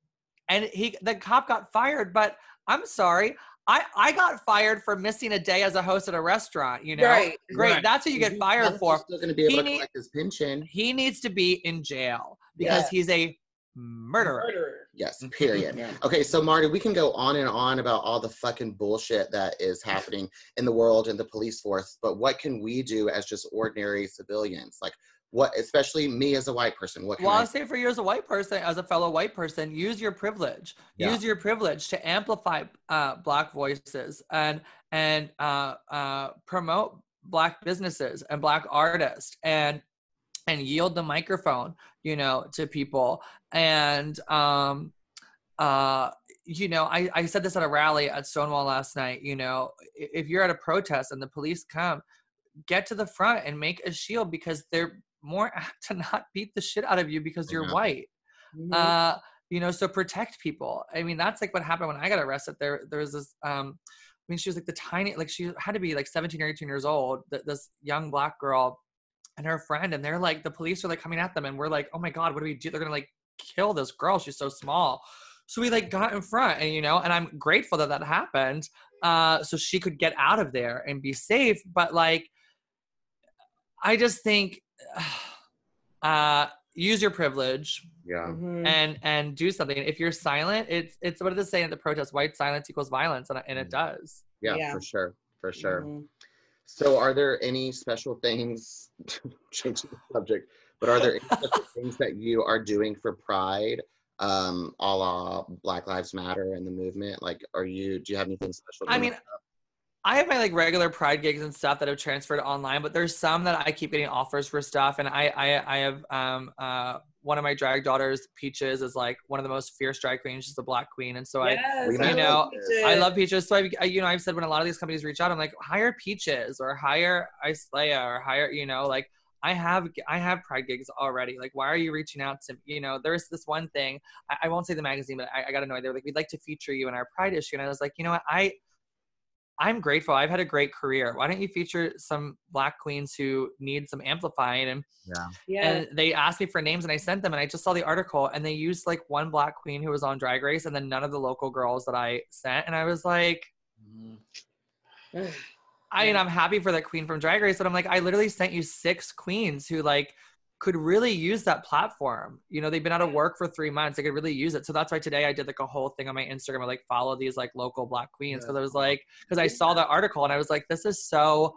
and he the cop got fired but i'm sorry I I got fired for missing a day as a host at a restaurant. You know, Right. great. Right. That's what you get He's fired for. Still going to be able He to need- collect his pension. He needs to be in jail because Yeah. he's a murderer. Murderer. Yes, mm-hmm. period. Yeah. Okay, so Marti, we can go on and on about all the fucking bullshit that is happening in the world and the police force, but what can we do as just ordinary civilians? Like, what, especially me as a white person, what can Well, I I'll say for you as a white person, as a fellow white person, use your privilege. Yeah. Use your privilege to amplify uh, Black voices and and uh, uh, promote Black businesses and Black artists and and yield the microphone, you know, to people. And um, uh, you know, I, I said this at a rally at Stonewall last night. You know, if you're at a protest and the police come, get to the front and make a shield because they're more [laughs] apt to not beat the shit out of you because you're Yeah. white. Mhm. Uh, you know, so protect people. I mean, that's like what happened when I got arrested. There, there was this. Um, I mean, she was like the tiny, like she had to be like 17 or 18 years old. th- This young black girl and her friend, and they're like, the police are like coming at them, and we're like, oh my god, what do we do? They're gonna like kill this girl. She's so small. So we like got in front, and you know, and I'm grateful that that happened, uh, so she could get out of there and be safe. But like, I just think, [sighs] uh, use your privilege Yeah. Mhm. and and do something. If you're silent, it's it's what does it say at the protest? White silence equals violence, and, and it does. Yeah, Yeah. for sure. For sure. Mhm. So, are there any special things, [laughs] changing the subject, but are there any [laughs] special things that you are doing for Pride, um, a la Black Lives Matter and the movement? Like, are you, do you have anything special? I going mean, I have my like regular Pride gigs and stuff that have transferred online, but there's some that I keep getting offers for stuff, and I I, I have um uh one of my drag daughters, Peaches, is like one of the most fierce drag queens. She's a black queen, and so I Yes, I you know- love know, Peaches. I love Peaches. So I, I, you know, I've said when a lot of these companies reach out, I'm like, hire Peaches or hire Islaya or hire, you know, like I have, I have Pride gigs already. Like, why are you reaching out to, you know, there's this one thing, I, I won't say the magazine, but I, I got annoyed. They were like, we'd like to feature you in our Pride issue. And I was like, you know what? I, I'm grateful. I've had a great career. Why don't you feature some black queens who need some amplifying? And Yeah. and they asked me for names and I sent them and I just saw the article and they used like one black queen who was on drag race and then none of the local girls that I sent and I was like mm-hmm. I mean I'm happy for that queen from drag race but I'm like I literally sent you six queens who like could really use that platform. You know, they've been out of work for three months. They could really use it. So that's why today I did like a whole thing on my Instagram. I like follow these like local black queens because I was like, because I saw that article and I was like, this is so.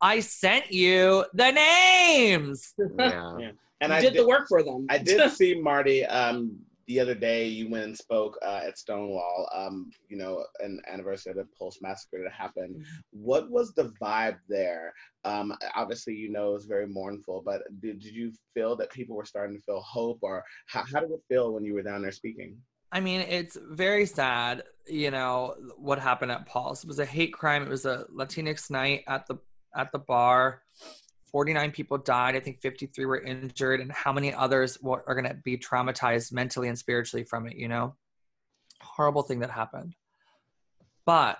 I sent you the names. yeah. [laughs] Yeah. And you I did, did, the work for them. I did [laughs] see Marti um, the other day. You went and spoke uh, at Stonewall. Um, you know, an anniversary of the Pulse massacre that happened. Mm-hmm. What was the vibe there? Um, obviously, you know, it was very mournful. But did, did you feel that people were starting to feel hope, or how, how did it feel when you were down there speaking? I mean, it's very sad, you know, what happened at Pulse. It was a hate crime. It was a Latinx night at the at the bar. 49 people died. I think 53 were injured, and how many others wa- are going to be traumatized mentally and spiritually from it, you know? Horrible thing that happened. But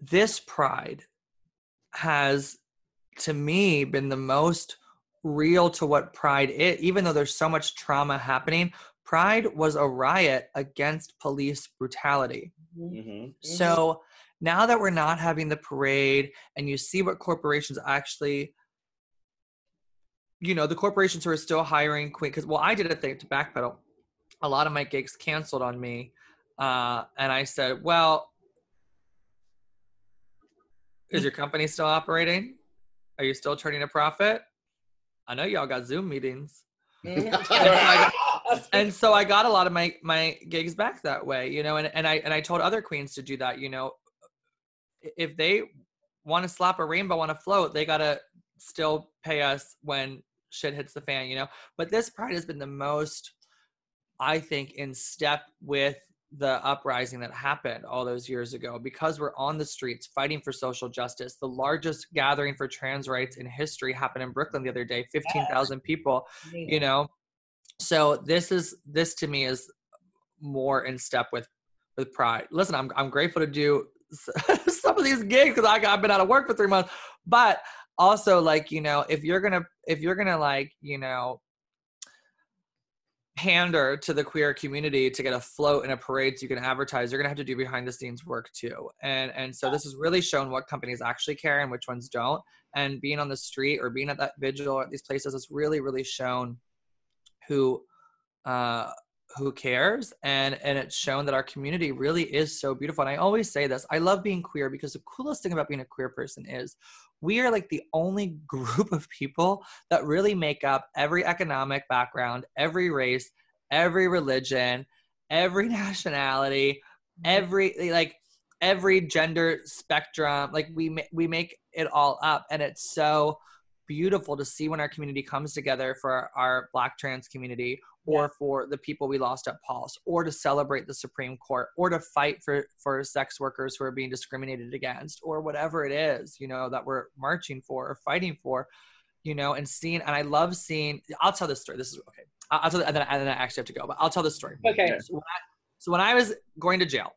this pride has, to me, been the most real to what pride is, even though there's so much trauma happening. Pride was a riot against police brutality. Mm-hmm. So now that we're not having the parade and you see what corporations actually you know the corporations who are still hiring queen because well i did a thing to backpedal a lot of my gigs canceled on me uh, and i said well is your company still operating are you still turning a profit i know y'all got zoom meetings Mhm. [laughs] and so I got a lot of my my gigs back that way, you know, and, and I and I told other queens to do that, you know. If they want to slap a rainbow on a float, they gotta still pay us when shit hits the fan, you know. But this pride has been the most, I think, in step with the uprising that happened all those years ago because we're on the streets fighting for social justice. The largest gathering for trans rights in history happened in Brooklyn the other day, 15,000 people you know so this is this to me is more in step with with pride listen i'm, I'm grateful to do [laughs] some of these gigs because I got, i've been out of work for three months but also like you know if you're gonna if you're gonna like you know pander to the queer community to get a float in a parade so you can advertise you're going to have to do behind the scenes work too. And and so this has really shown what companies actually care and which ones don't. And being on the street or being at that vigil at these places has really really shown who uh who cares. And and it's shown that our community really is so beautiful. And i always say this i love being queer because the coolest thing about being a queer person is we are like the only [laughs] group of people that really make up every economic background every race every religion every [laughs] nationality mm-hmm. every eh, like every gender spectrum. Like we we make it all up and it's so beautiful to see when our community comes together for our, our black trans community or for the people we lost at Pulse, or to celebrate the Supreme Court, or to fight for for sex workers who are being discriminated against, or whatever it is, you know, that we're marching for or fighting for, you know, and seeing. And I love seeing. I'll tell this story. This is okay. I'll I'll tell. And then, and then I actually have to go, but I'll tell this story. Okay. So when I, so when I was going to jail,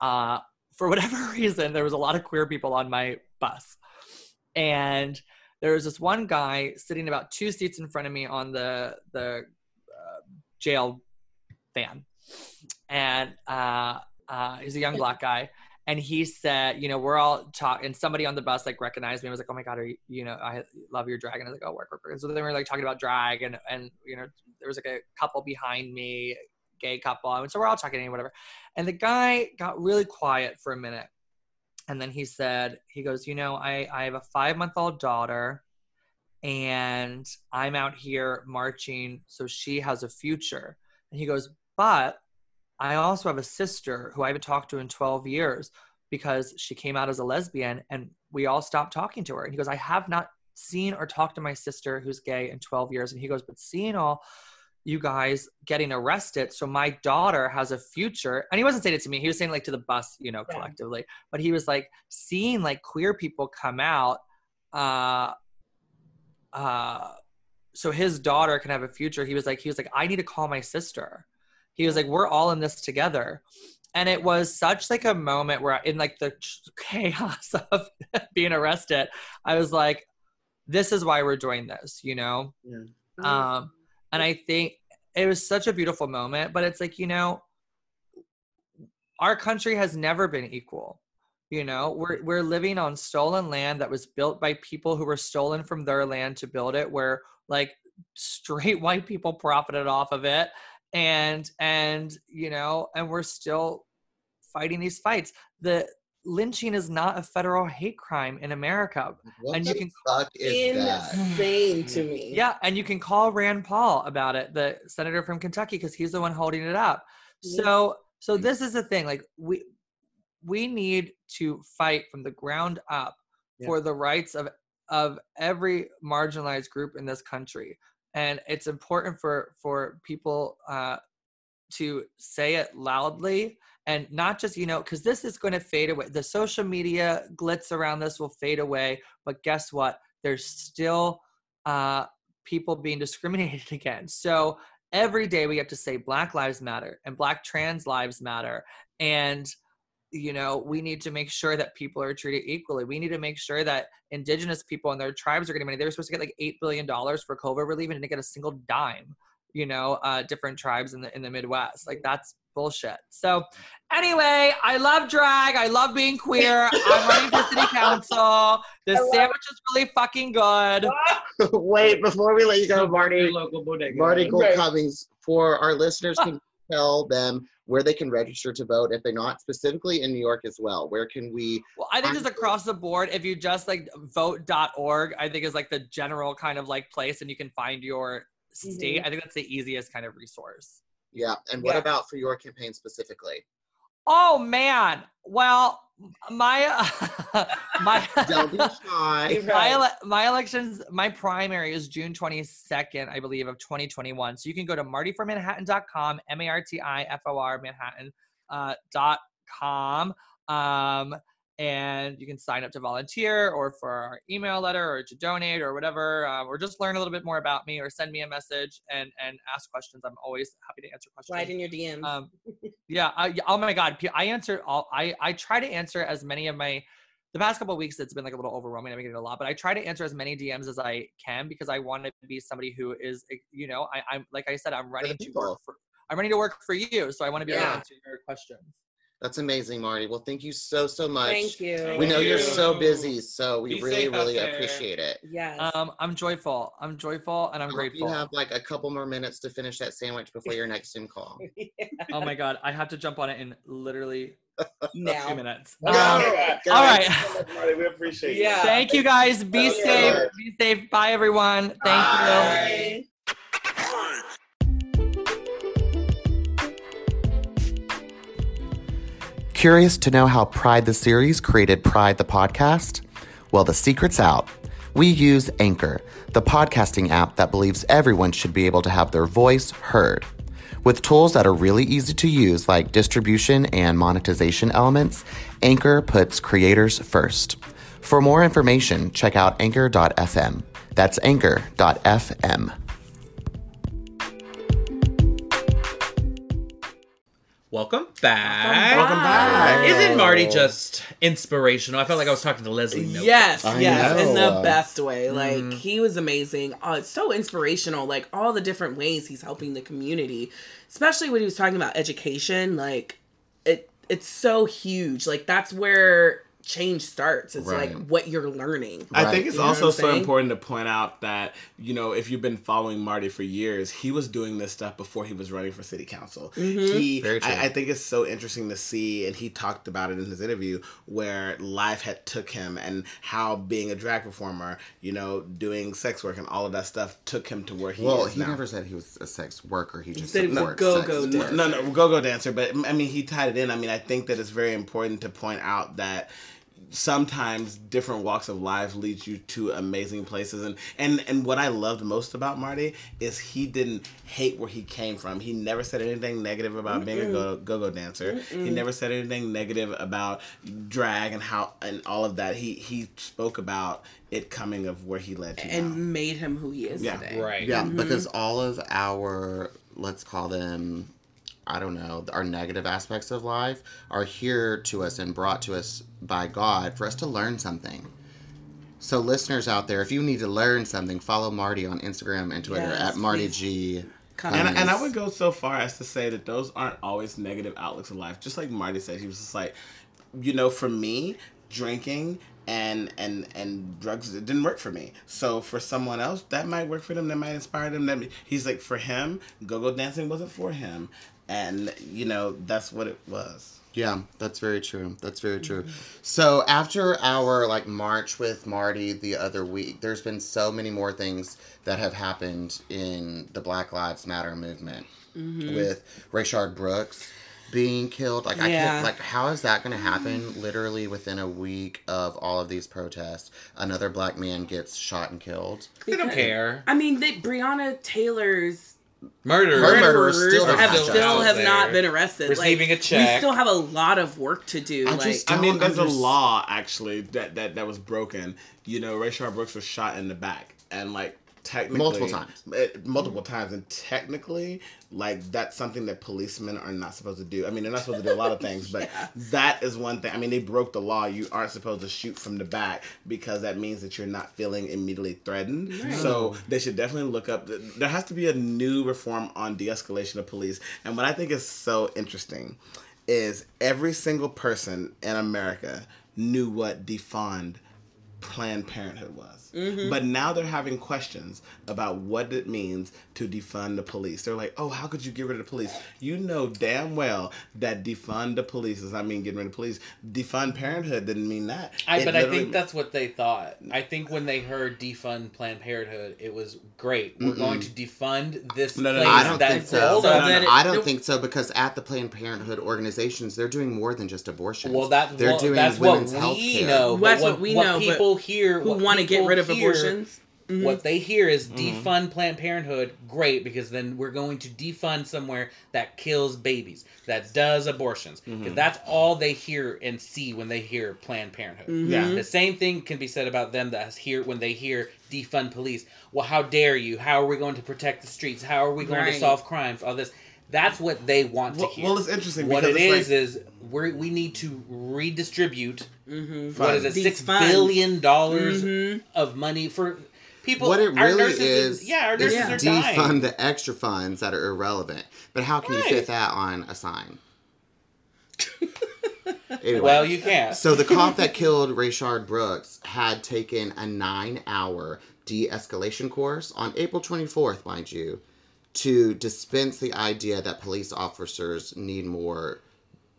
uh, for whatever [laughs] reason, there was a lot of queer people on my bus, and there was this one guy sitting about two seats in front of me on the the jail van, and uh, uh, he's a young black guy. And he said, you know, we're all talking, and somebody on the bus like recognized me. and was like, oh my god, are you, you know, I love your drag. And I was like, oh, work, work, work. And so then we were like talking about drag, and and you know, there was like a couple behind me, gay couple, and so we're all talking and whatever. And the guy got really quiet for a minute, and then he said, he goes, you know, I I have a five month old daughter, and I'm out here marching, so she has a future. And he goes, but I also have a sister who I haven't talked to in 12 years because she came out as a lesbian and we all stopped talking to her. And he goes, I have not seen or talked to my sister who's gay in 12 years. And he goes, but seeing all you guys getting arrested, so my daughter has a future. And he wasn't saying it to me, he was saying like to the bus, you know, Yeah. collectively. But he was like seeing like queer people come out, uh, uh, so his daughter can have a future. He was like, he was like, I need to call my sister. He was like we're all in this together. And it was such like a moment where in like the [laughs] chaos of [laughs] being arrested i was like this is why we're doing this you know? Yeah. um and i think it was such a beautiful moment but it's like you know our country has never been equal you know we're we're living on stolen land that was built by people who were stolen from their land to build it where like straight [laughs] white people profited off of it and and you know and we're still fighting these fights the lynching is not a federal hate crime in america What And the you can- fuck is that? Insane to me. yeah and you can call rand paul about it the senator from kentucky because he's the one holding it up Yeah. so so this is the thing like we we need to fight from the ground up Yeah. for the rights of of every marginalized group in this country. And it's important for for people uh to say it loudly and not just you know because this is going to fade away. The social media glitz around this will fade away but guess what? There's still uh people being discriminated [laughs] against. So every day we have to say black lives matter and black trans lives matter. And you know we need to make sure that people are treated equally. We need to make sure that indigenous people and their tribes are getting money. They were supposed to get like eight billion dollars for covid relief and didn't get a single dime you know uh different tribes in the in the midwest. Like that's bullshit. So anyway i love drag. I love being queer. I'm running for city council. The sandwich is really fucking good. [laughs] Wait, before we let you go, Marti, local bodega. Marti Gould Right. Cummings, for our listeners, can tell them where they can register to vote if they're not specifically in New York as well. Where can we? Well, I think just across the board, if you just like vote.org, I think is like the general kind of like place and you can find your state. Mm-hmm. I think that's the easiest kind of resource. Yeah, and what Yeah. about for your campaign specifically? Oh man. Well, my [laughs] my Don't be [laughs] shy. my, ele- my elections my primary is june 22nd i believe of 2021 so you can go to martiformanhattan.com m-a-r-t-i-f-o-r manhattan uh, dot com. Um, and you can sign up to volunteer or for our email letter or to donate or whatever uh, or just learn a little bit more about me or send me a message and and ask questions i'm always happy to answer questions Slide in your DMs. um, [laughs] yeah. I, oh my God. i answer all. I I try to answer as many of my the past couple of weeks it's been like a little overwhelming. I'm getting a lot, but I try to answer as many DMs as I can because I want to be somebody who is, eh, you know, I, I'm like I said, I'm ready to work for. I'm ready to work for you, so I want to be able to answer your questions. That's amazing, Marti. Well, thank you so so much. Thank you. We know Thank you're so busy, so we Be really really appreciate it. Yes. Um, I'm joyful. I'm joyful, and I'm I hope grateful. You have like a couple more minutes to finish that sandwich before your next Zoom call. [laughs] oh my god, I have to jump on it in literally a few now. minutes. Go. Um, Go. all right. Marti, we appreciate you. Yeah. Thank you guys. Be Thank safe. Be safe. Bye everyone. Thank you. Curious to know how Pride the series created Pride the podcast? Well, the secret's out. We use Anchor, the podcasting app that believes everyone should be able to have their voice heard. With tools that are really easy to use, like distribution and monetization elements, Anchor puts creators first. For more information, check out anchor.fm. That's anchor.fm. Welcome back. Welcome back. Isn't Marti just inspirational? I felt like I was talking to Leslie. Nope. Yes, I yes, in the best way. Like Mhm. he was amazing. Uh, it's so inspirational. Like all the different ways he's helping the community, especially when he was talking about education. Like it, it's so huge. Like that's where change starts. It's Right. like what you're learning. I Right. think it's You know also so saying? important to point out that, you know, if you've been following Marti for years, he was doing this stuff before he was running for city council. Mhm. He, Very true. I, I think it's so interesting to see, and he talked about it in his interview, where life had took him and how being a drag performer, you know, doing sex work and all of that stuff took him to where he Well, is he now. never said he was a sex worker. He just said he was a supports go-go dancer. no, no, go-go dancer. But I mean, he tied it in. I mean, I think that it's very important to point out that sometimes different walks of life leads you to amazing places and and and what i loved most about marti is he didn't hate where he came from he never said anything negative about being a go- go-go dancer he never said anything negative about drag and how and all of that he he spoke about it coming of where he led to now. and made him who he is Yeah. today. Right. Yeah, Mhm. because all of our, let's call them, I don't know, our negative aspects of life are here to us and brought to us by God for us to learn something. So, listeners out there, if you need to learn something, follow Marti on Instagram and Twitter Yes, at Marti please. G. Come And, and I would go so far as to say that those aren't always negative outlooks of life. Just like Marti said, he was just like, you know, for me, drinking and and and drugs it didn't work for me. So for someone else, that might work for them. That might inspire them. That he's like, for him, go-go dancing wasn't for him, and you know that's what it was. Yeah, that's very true. That's very true. So after our like march with Marti the other week, there's been so many more things that have happened in the Black Lives Matter movement mm-hmm. with Rayshard Brooks being killed. Like I can't like how is that gonna happen literally within a week of all of these protests? Another black man gets shot and killed. They don't care. I mean, they, Breonna Taylor's Murder. Her murderers murderers still have have still, have not been arrested. Receiving like, a check. We still have a lot of work to do. I like, just I mean, there's a law actually that that that was broken. You know, Rayshard Brooks was shot in the back, and like technically Multiple times. it- eh, multiple times, and technically, like that's something that policemen are not supposed to do. I mean, they're not supposed to do a lot of things, but [laughs] Yeah. that is one thing. I mean, they broke the law. You aren't supposed to shoot from the back because that means that you're not feeling immediately threatened. Right. So they should definitely look up. There has to be a new reform on de-escalation of police. And what I think is so interesting is every single person in America knew what defund Planned Parenthood was. Mm-hmm. But now they're having questions about what it means to defund the police. They're like, oh, how could you get rid of the police? You know damn well that defund the police does not mean getting rid of the police. Defund Parenthood didn't mean that. I, It but I think that's what they thought. I think when they heard defund Planned Parenthood, it was great. We're going to defund this No, no, no, I don't that think so. So No, no, no. it- I don't it- think so because at the Planned Parenthood organizations, they're doing more than just abortion. Well, that's they're what, doing that's what women's we health care. know. but That's what we know, but People hear who want to get rid of hear- abortions? Mhm. What they hear is Mhm. defund Planned Parenthood. Great, because then we're going to defund somewhere that kills babies, that does abortions. 'Cause Mhm. that's all they hear and see when they hear Planned Parenthood. Mhm. Yeah. The same thing can be said about them that hear when they hear defund police. Well, how dare you? How are we going to protect the streets? How are we going to solve crimes? All this. That's what they want to Well, hear. well, it's interesting. what it because is it's like- is we we need to redistribute Mm-hmm. what is it These six funds. billion dollars Mhm. of money for people. what it really nurses is, yeah, our nurses is are defund dying. the extra funds that are irrelevant. But how can you fit that on a sign? [laughs] Anyway. Well, you can't. So the cop that [laughs] killed Rayshard Brooks had taken a nine-hour de-escalation course on April 24th, mind you, to dispense the idea that police officers need more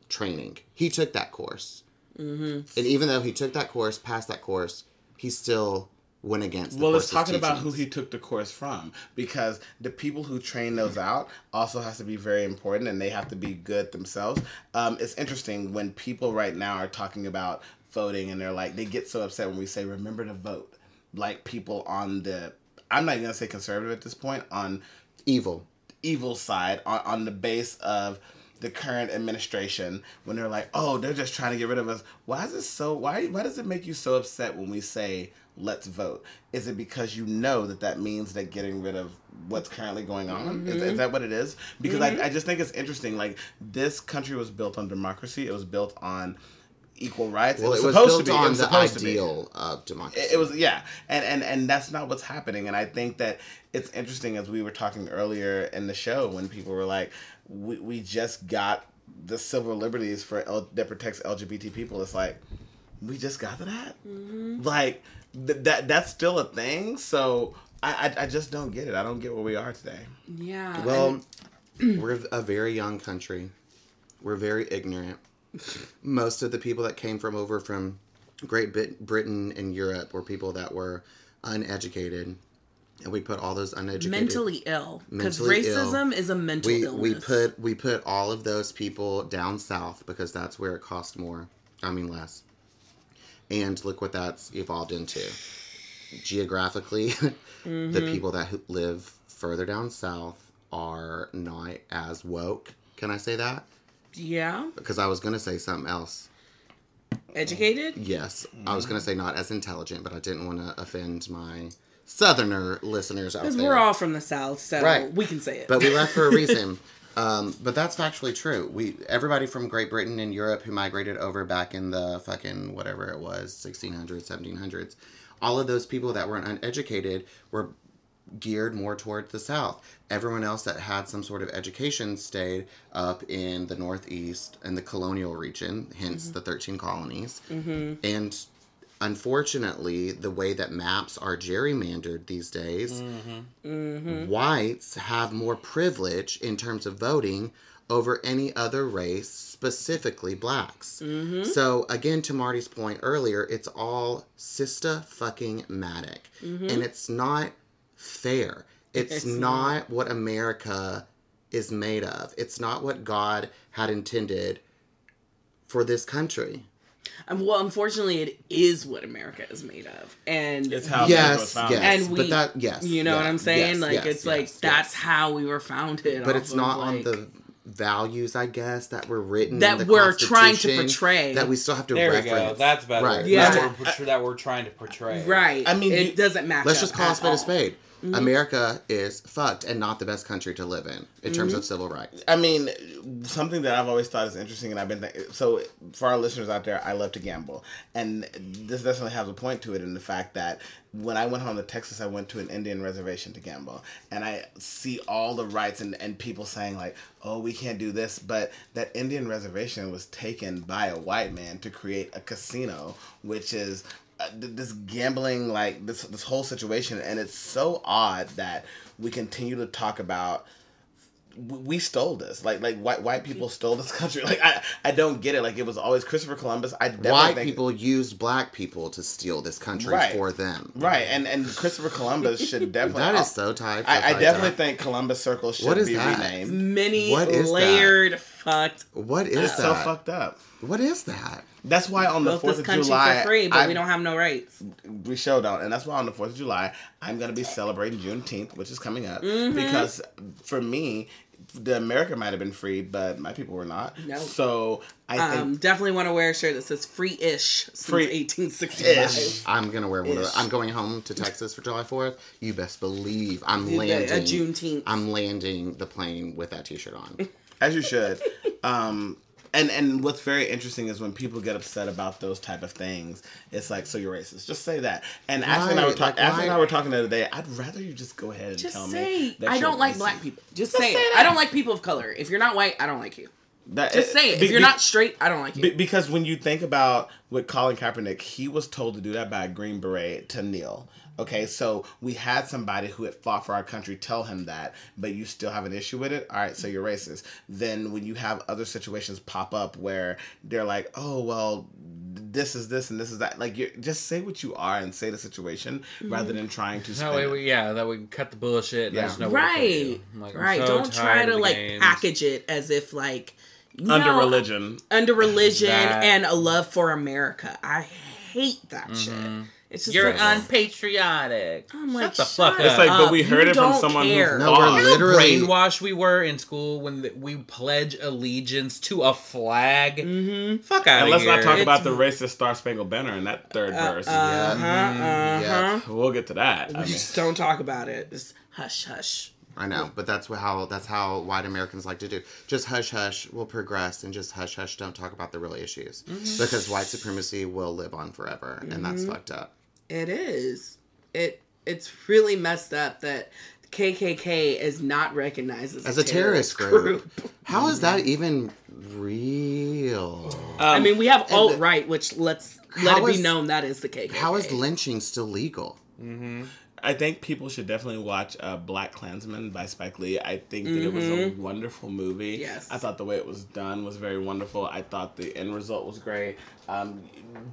training. He took that course, mm-hmm. and even though he took that course, passed that course, he still went against. The well, let's course's talking about who he took the course from because the people who train those out also has to be very important and they have to be good themselves. Um, it's interesting when people right now are talking about voting and they're like they get so upset when we say remember to vote. Like people on the I'm not even gonna say conservative at this point on evil. evil side on, on the base of the current administration when they're like, oh, they're just trying to get rid of us. Why is it so? Why why does it make you so upset when we say let's vote? Is it because you know that that means that getting rid of what's currently going on? Is, is mm-hmm. that what it is? Because I, mm-hmm. I just think it's interesting. Like this country was built on democracy. It was built on equal rights. Well, it was, it was supposed built to be. It on was the supposed to be ideal of democracy. it, it was yeah and, and and that's not what's happening and i think that it's interesting as we were talking earlier in the show when people were like we, we just got the civil liberties for L, that protects lgbt people it's like we just got that mm-hmm. like th- that that's still a thing so I, I i just don't get it i don't get where we are today Yeah. Well, [clears throat] we're a very young country. We're very ignorant. Most of the people that came from over from Great Britain and Europe were people that were uneducated, and we put all those uneducated mentally ill because Mentally ill. racism is a mental we illness. we put we put all of those people down south because that's where it costs more. I mean less. And look what that's evolved into. Geographically, [laughs] Mm-hmm. the people that live further down south are not as woke. Can I say that? yeah Because I was going to say something else. educated. Yes, I was going to say not as intelligent, but I didn't want to offend my southerner listeners out Because there. we're all from the south, so Right. we can say it. but we left for a [laughs] reason. Um, but that's factually true. We everybody from Great Britain and Europe who migrated over back in the fucking whatever it was, 1600s, 1700s, all of those people that weren't uneducated were geared more towards the south. Everyone else that had some sort of education stayed up in the northeast and the colonial region, hence the 13 colonies. And unfortunately, the way that maps are gerrymandered these days, mm-hmm. Mm-hmm. whites have more privilege in terms of voting over any other race, specifically blacks. Mm-hmm. So again, to Marti's point earlier, it's all sister fucking matic, and it's not fair. It's, It's not what America is made of. It's not what God had intended for this country. Um, well, unfortunately, it is what America is made of, and it's how America was yes, founded. yes, And we- but that yes, you know what I'm saying? yes, like yes, it's yes, like yes. that's how we were founded. but it's of, not on the values, I guess, that were written That in the we're trying to portray. that we still have to There we go. That's better. Right. Yeah. That, we're, that we're trying to portray. right. I mean, it you- doesn't match. Let's up just call a spade a spade. Mm-hmm. America is fucked and not the best country to live in in terms Mm-hmm. of civil rights. I mean, something that I've always thought is interesting, and I've been th- so for our listeners out there, I love to gamble, and this definitely has a point to it in the fact that when I went home to Texas, I went to an Indian reservation to gamble, and I see all the rights and, and people saying like, "Oh, we can't do this," but that Indian reservation was taken by a white man to create a casino, which is Uh, this gambling like this this whole situation, and it's so odd that we continue to talk about we stole this. Like like white white people stole this [laughs] country. Like I I don't get it. Like it was always Christopher Columbus. I definitely White think, people used black people to steal this country Right. for them. right and and Christopher Columbus should [laughs] definitely. That is so tight. I, I definitely think Columbus Circle should What is be that? renamed. Many What is that? Layered, fucked. What is It's that? so fucked up. What is that? That's why on the Built Fourth this of country July, for free, but I- we don't have no rights. we show don't, and that's why on the Fourth of July I'm gonna be celebrating Juneteenth, which is coming up, Mm-hmm. because for me the America might have been free, but my people were not. No. So I think Um, definitely want to wear a shirt that says "free-ish" since Free- 1865. I'm gonna wear one of I'm going home to Texas for July 4th. You best believe I'm landing A. Juneteenth. I'm landing the plane with that T-shirt on. [laughs] as you should. um, and and what's very interesting is when people get upset about those type of things, it's like, so you're racist. Just say that. And Ashley and I were talking. like, Ashley and I were talking the other day. I'd rather you just go ahead and Just tell say me. that I don't like racist. black people. Just, Just say, say it. I don't like people of color. If you're not white, I don't like you. That, Just say it. be- If you're be- not straight, I don't like you. be- because when you think about with Colin Kaepernick, he was told to do that by a Green Beret to kneel. Okay, so we had somebody who had fought for our country tell him that, but you still have an issue with it. All right, so you're racist. Then when you have other situations pop up where they're like, "Oh, well, this is this and this is that," like you just say what you are and say the situation mm-hmm. rather than trying to. That way, it. we, yeah, that we cut the bullshit. Yeah. just know where to put you. right, I'm like, right. so don't try to like games. package it as if like you under know, religion. under [laughs] religion That- and a love for America. I hate that mm-hmm. shit. It's just You're like, unpatriotic. I'm Shut like, the shut fuck It's up. like, but up. we You heard it from don't someone care. who No, we're fought. You know how Literally- brainwashed we were in school when the, we pledge allegiance to a flag. Mm-hmm. Fuck out And of let's here. not talk It's- about the racist Star Spangled Banner in that third Uh verse. huh. Uh huh. Yeah. We'll get to that. I mean, Just don't talk about it. Just hush, hush. I know, but that's how that's how white Americans like to do. Just hush hush, we'll progress, and just hush hush, don't talk about the real issues because white supremacy will live on forever, and that's fucked up. It is. It it's really messed up that KKK is not recognized as, As a terrorist group, how is that even real? Um, I mean, we have and alt right, which let's let it be is- known that is the KKK. How is lynching still legal? Mm-hmm. I think people should definitely watch uh, BlacKkKlansman by Spike Lee. I think that it was a wonderful movie. Yes. I thought the way it was done was very wonderful. I thought the end result was great. Um,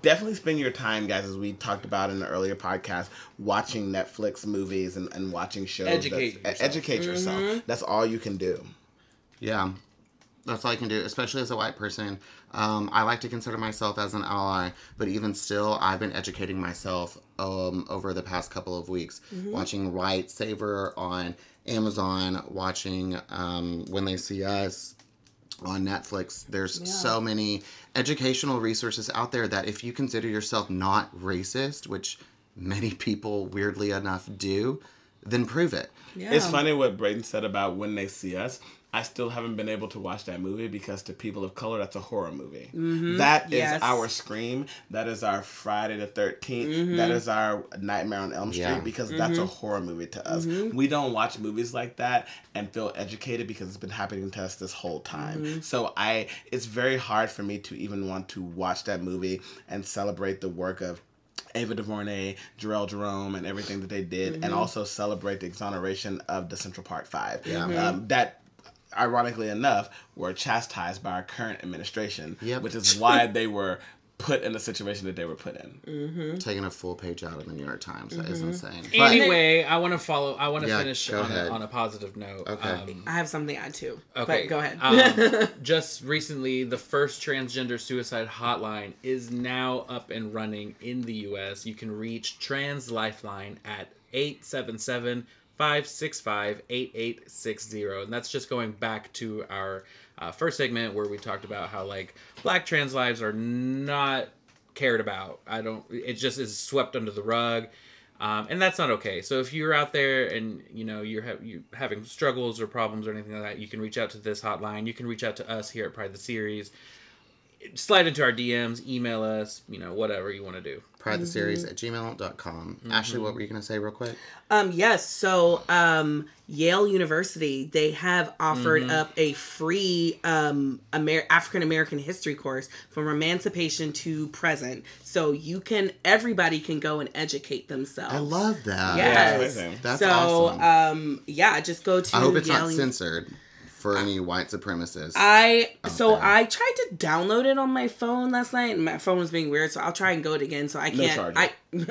definitely spend your time, guys, as we talked about in the earlier podcast, watching Netflix movies and, and watching shows. Educate yourself. Educate yourself. That's all you can do. Yeah, that's all I can do, especially as a white person. Um, I like to consider myself as an ally, but even still, I've been educating myself um, over the past couple of weeks, watching White Saver on Amazon, watching um, When They See Us on Netflix. There's so many educational resources out there that if you consider yourself not racist, which many people weirdly enough do, then prove it. Yeah. It's funny what Brayden said about when they see us. I still haven't been able to watch that movie because to people of color, that's a horror movie. Mm-hmm. That is Yes. our Scream. That is our Friday the 13th. That mm-hmm. is our Nightmare on Elm Street Yeah. because that's a mm-hmm. horror movie to us. We don't watch movies like that and feel educated because it's been happening to us this whole time. So I, it's very hard for me to even want to watch that movie and celebrate the work of Ava DuVernay, Jharrel Jerome, and everything that they did, and also celebrate the exoneration of the Central Park Five. Yeah. Um, that, ironically enough, were chastised by our current administration, Yep. which is why [laughs] they were put in the situation that they were put in. Taking a full page out of the New York Times, that is insane. But- Anyway, I want to follow. I want to Yeah, finish on a, on a positive note. Okay. Um, I have something to add too. Okay, But go ahead. um, [laughs] just recently, the first transgender suicide hotline is now up and running in the U.S. You can reach Trans Lifeline at 877 565 8860. And that's just going back to our uh, first segment where we talked about how, like, black trans lives are not cared about. I don't, it just is swept under the rug. Um, and that's not okay. So if you're out there and you know you're ha- you having struggles or problems or anything like that, you can reach out to this hotline. You can reach out to us here at Pride the Series. Slide into our DMs, email us, you know, whatever you want to do. Pride the series at gmail.com. Ashley, what were you going to say real quick? Um, yes. So, um, Yale University, they have offered up a free um, Amer- African American history course from emancipation to present. So you can, everybody can go and educate themselves. I love that. Yes. amazing. That's so, awesome. um, yeah, just go to. I hope it's Yale not Uni- censored for any white supremacists. I so there. I tried to download it on my phone last night, and my phone was being weird. So I'll try and go it again. So I can't. charges. I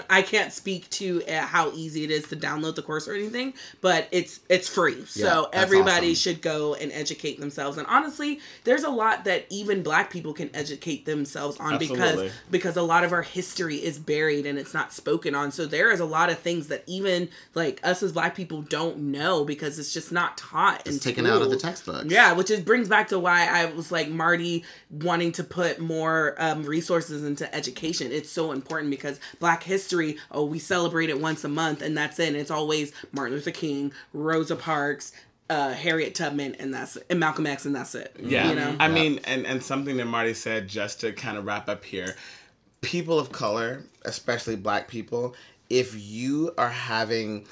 I can't speak to uh, how easy it is to download the course or anything, but it's it's free. Yeah, so everybody awesome. should go and educate themselves. And honestly, there's a lot that even black people can educate themselves on Absolutely. because because a lot of our history is buried and it's not spoken on. So there is a lot of things that even like us as black people don't know because it's just not taught. It's taken out of the schools. textbooks. Yeah, which is brings back to why I was like Marti wanting to put more um, resources into education. It's so important because Black history, oh, we celebrate it once a month and that's it. And it's always Martin Luther King, Rosa Parks, uh, Harriet Tubman, and that's and Malcolm X, and that's it. Yeah, you know. I mean, and and something that Marti said just to kind of wrap up here, people of color, especially Black people, if you are having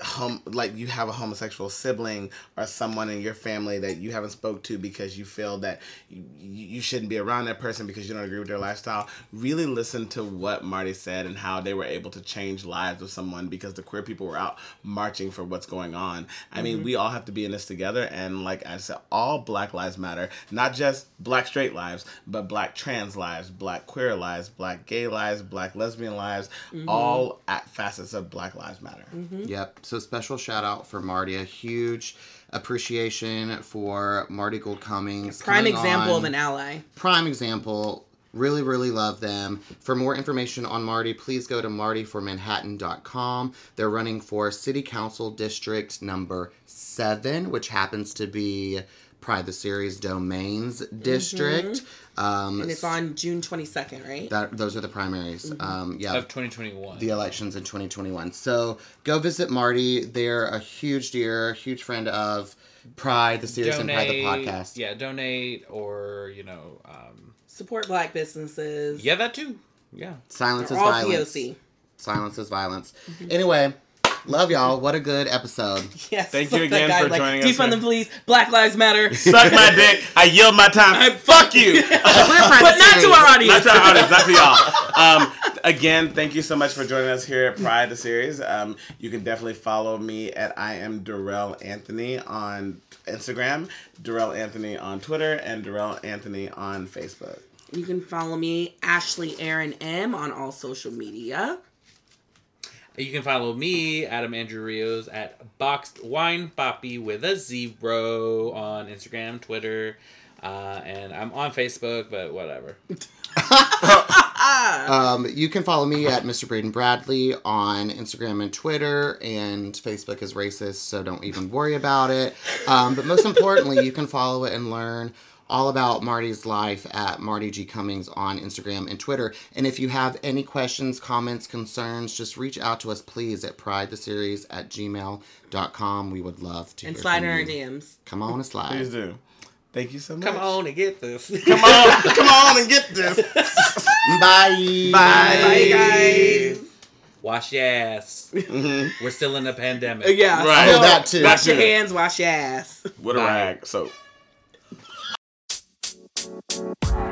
hom- like you have a homosexual sibling or someone in your family that you haven't spoke to because you feel that you, you shouldn't be around that person because you don't agree with their lifestyle really listen to what marti said and how they were able to change lives of someone because the queer people were out marching for what's going on. I mean mm-hmm. we all have to be in this together and like i said all black lives matter not just black straight lives but black trans lives black queer lives black gay lives black lesbian lives mm-hmm. all at facets of black lives matter. Mm-hmm. Yep. So special shout out for Marti. A huge appreciation for Marti Gould Cummings. Prime example of an ally. prime example. Really, really love them. For more information on Marti, please go to martiformanhattan.com. They're running for City Council District number seven, which happens to be Pride the Series Domains District. Um, And it's on June 22nd, right? that those are the primaries. Mm-hmm. Um, yeah, of 2021. the elections in 2021. So go visit Marti. They're a huge dear, huge friend of Pride, the series, and Pride the podcast. Yeah, donate or you know, um, Support black businesses. yeah, that too. Yeah. Silence They're is all violence. POC. Silence is violence. Anyway, love y'all. What a good episode. [laughs] Yes. Thank it's you again guy, for like, joining us Defund the police. Black Lives Matter. Suck my dick. I yield my time. Fuck you. [laughs] [laughs] but not to our audience. not to our audience, not to y'all. Um, again, thank you so much for joining us here at Pride the series. Um, you can definitely follow me at I am Daryl Anthony on Instagram, Daryl Anthony on Twitter, and Daryl Anthony on Facebook. You can follow me, Ashley Aaron M, on all social media. You can follow me, Adam Andrew Rios, at Boxed Wine Poppy with a zero on Instagram, Twitter, uh, and I'm on Facebook, but whatever. [laughs] Um, you can follow me at Mr. Braden Bradley on Instagram and Twitter, and Facebook is racist, so don't even worry about it. Um, but most importantly, you can follow it and learn all about Marti's life at Marti G. Cummings on Instagram and Twitter. And if you have any questions, comments, concerns, just reach out to us, please, at pridetheseries at gmail.com. We would love to And hear slide from in our. DMs. Come on and slide. Please do. Thank you so much. Come on and get this. [laughs] Come on. Come on and get this. [laughs] Bye. Bye. Bye, guys. Wash your ass. Mhm. We're still in the pandemic. Yeah. Right. so that too. Wash your hands, wash your ass. What a Bye. rag. So. Wow.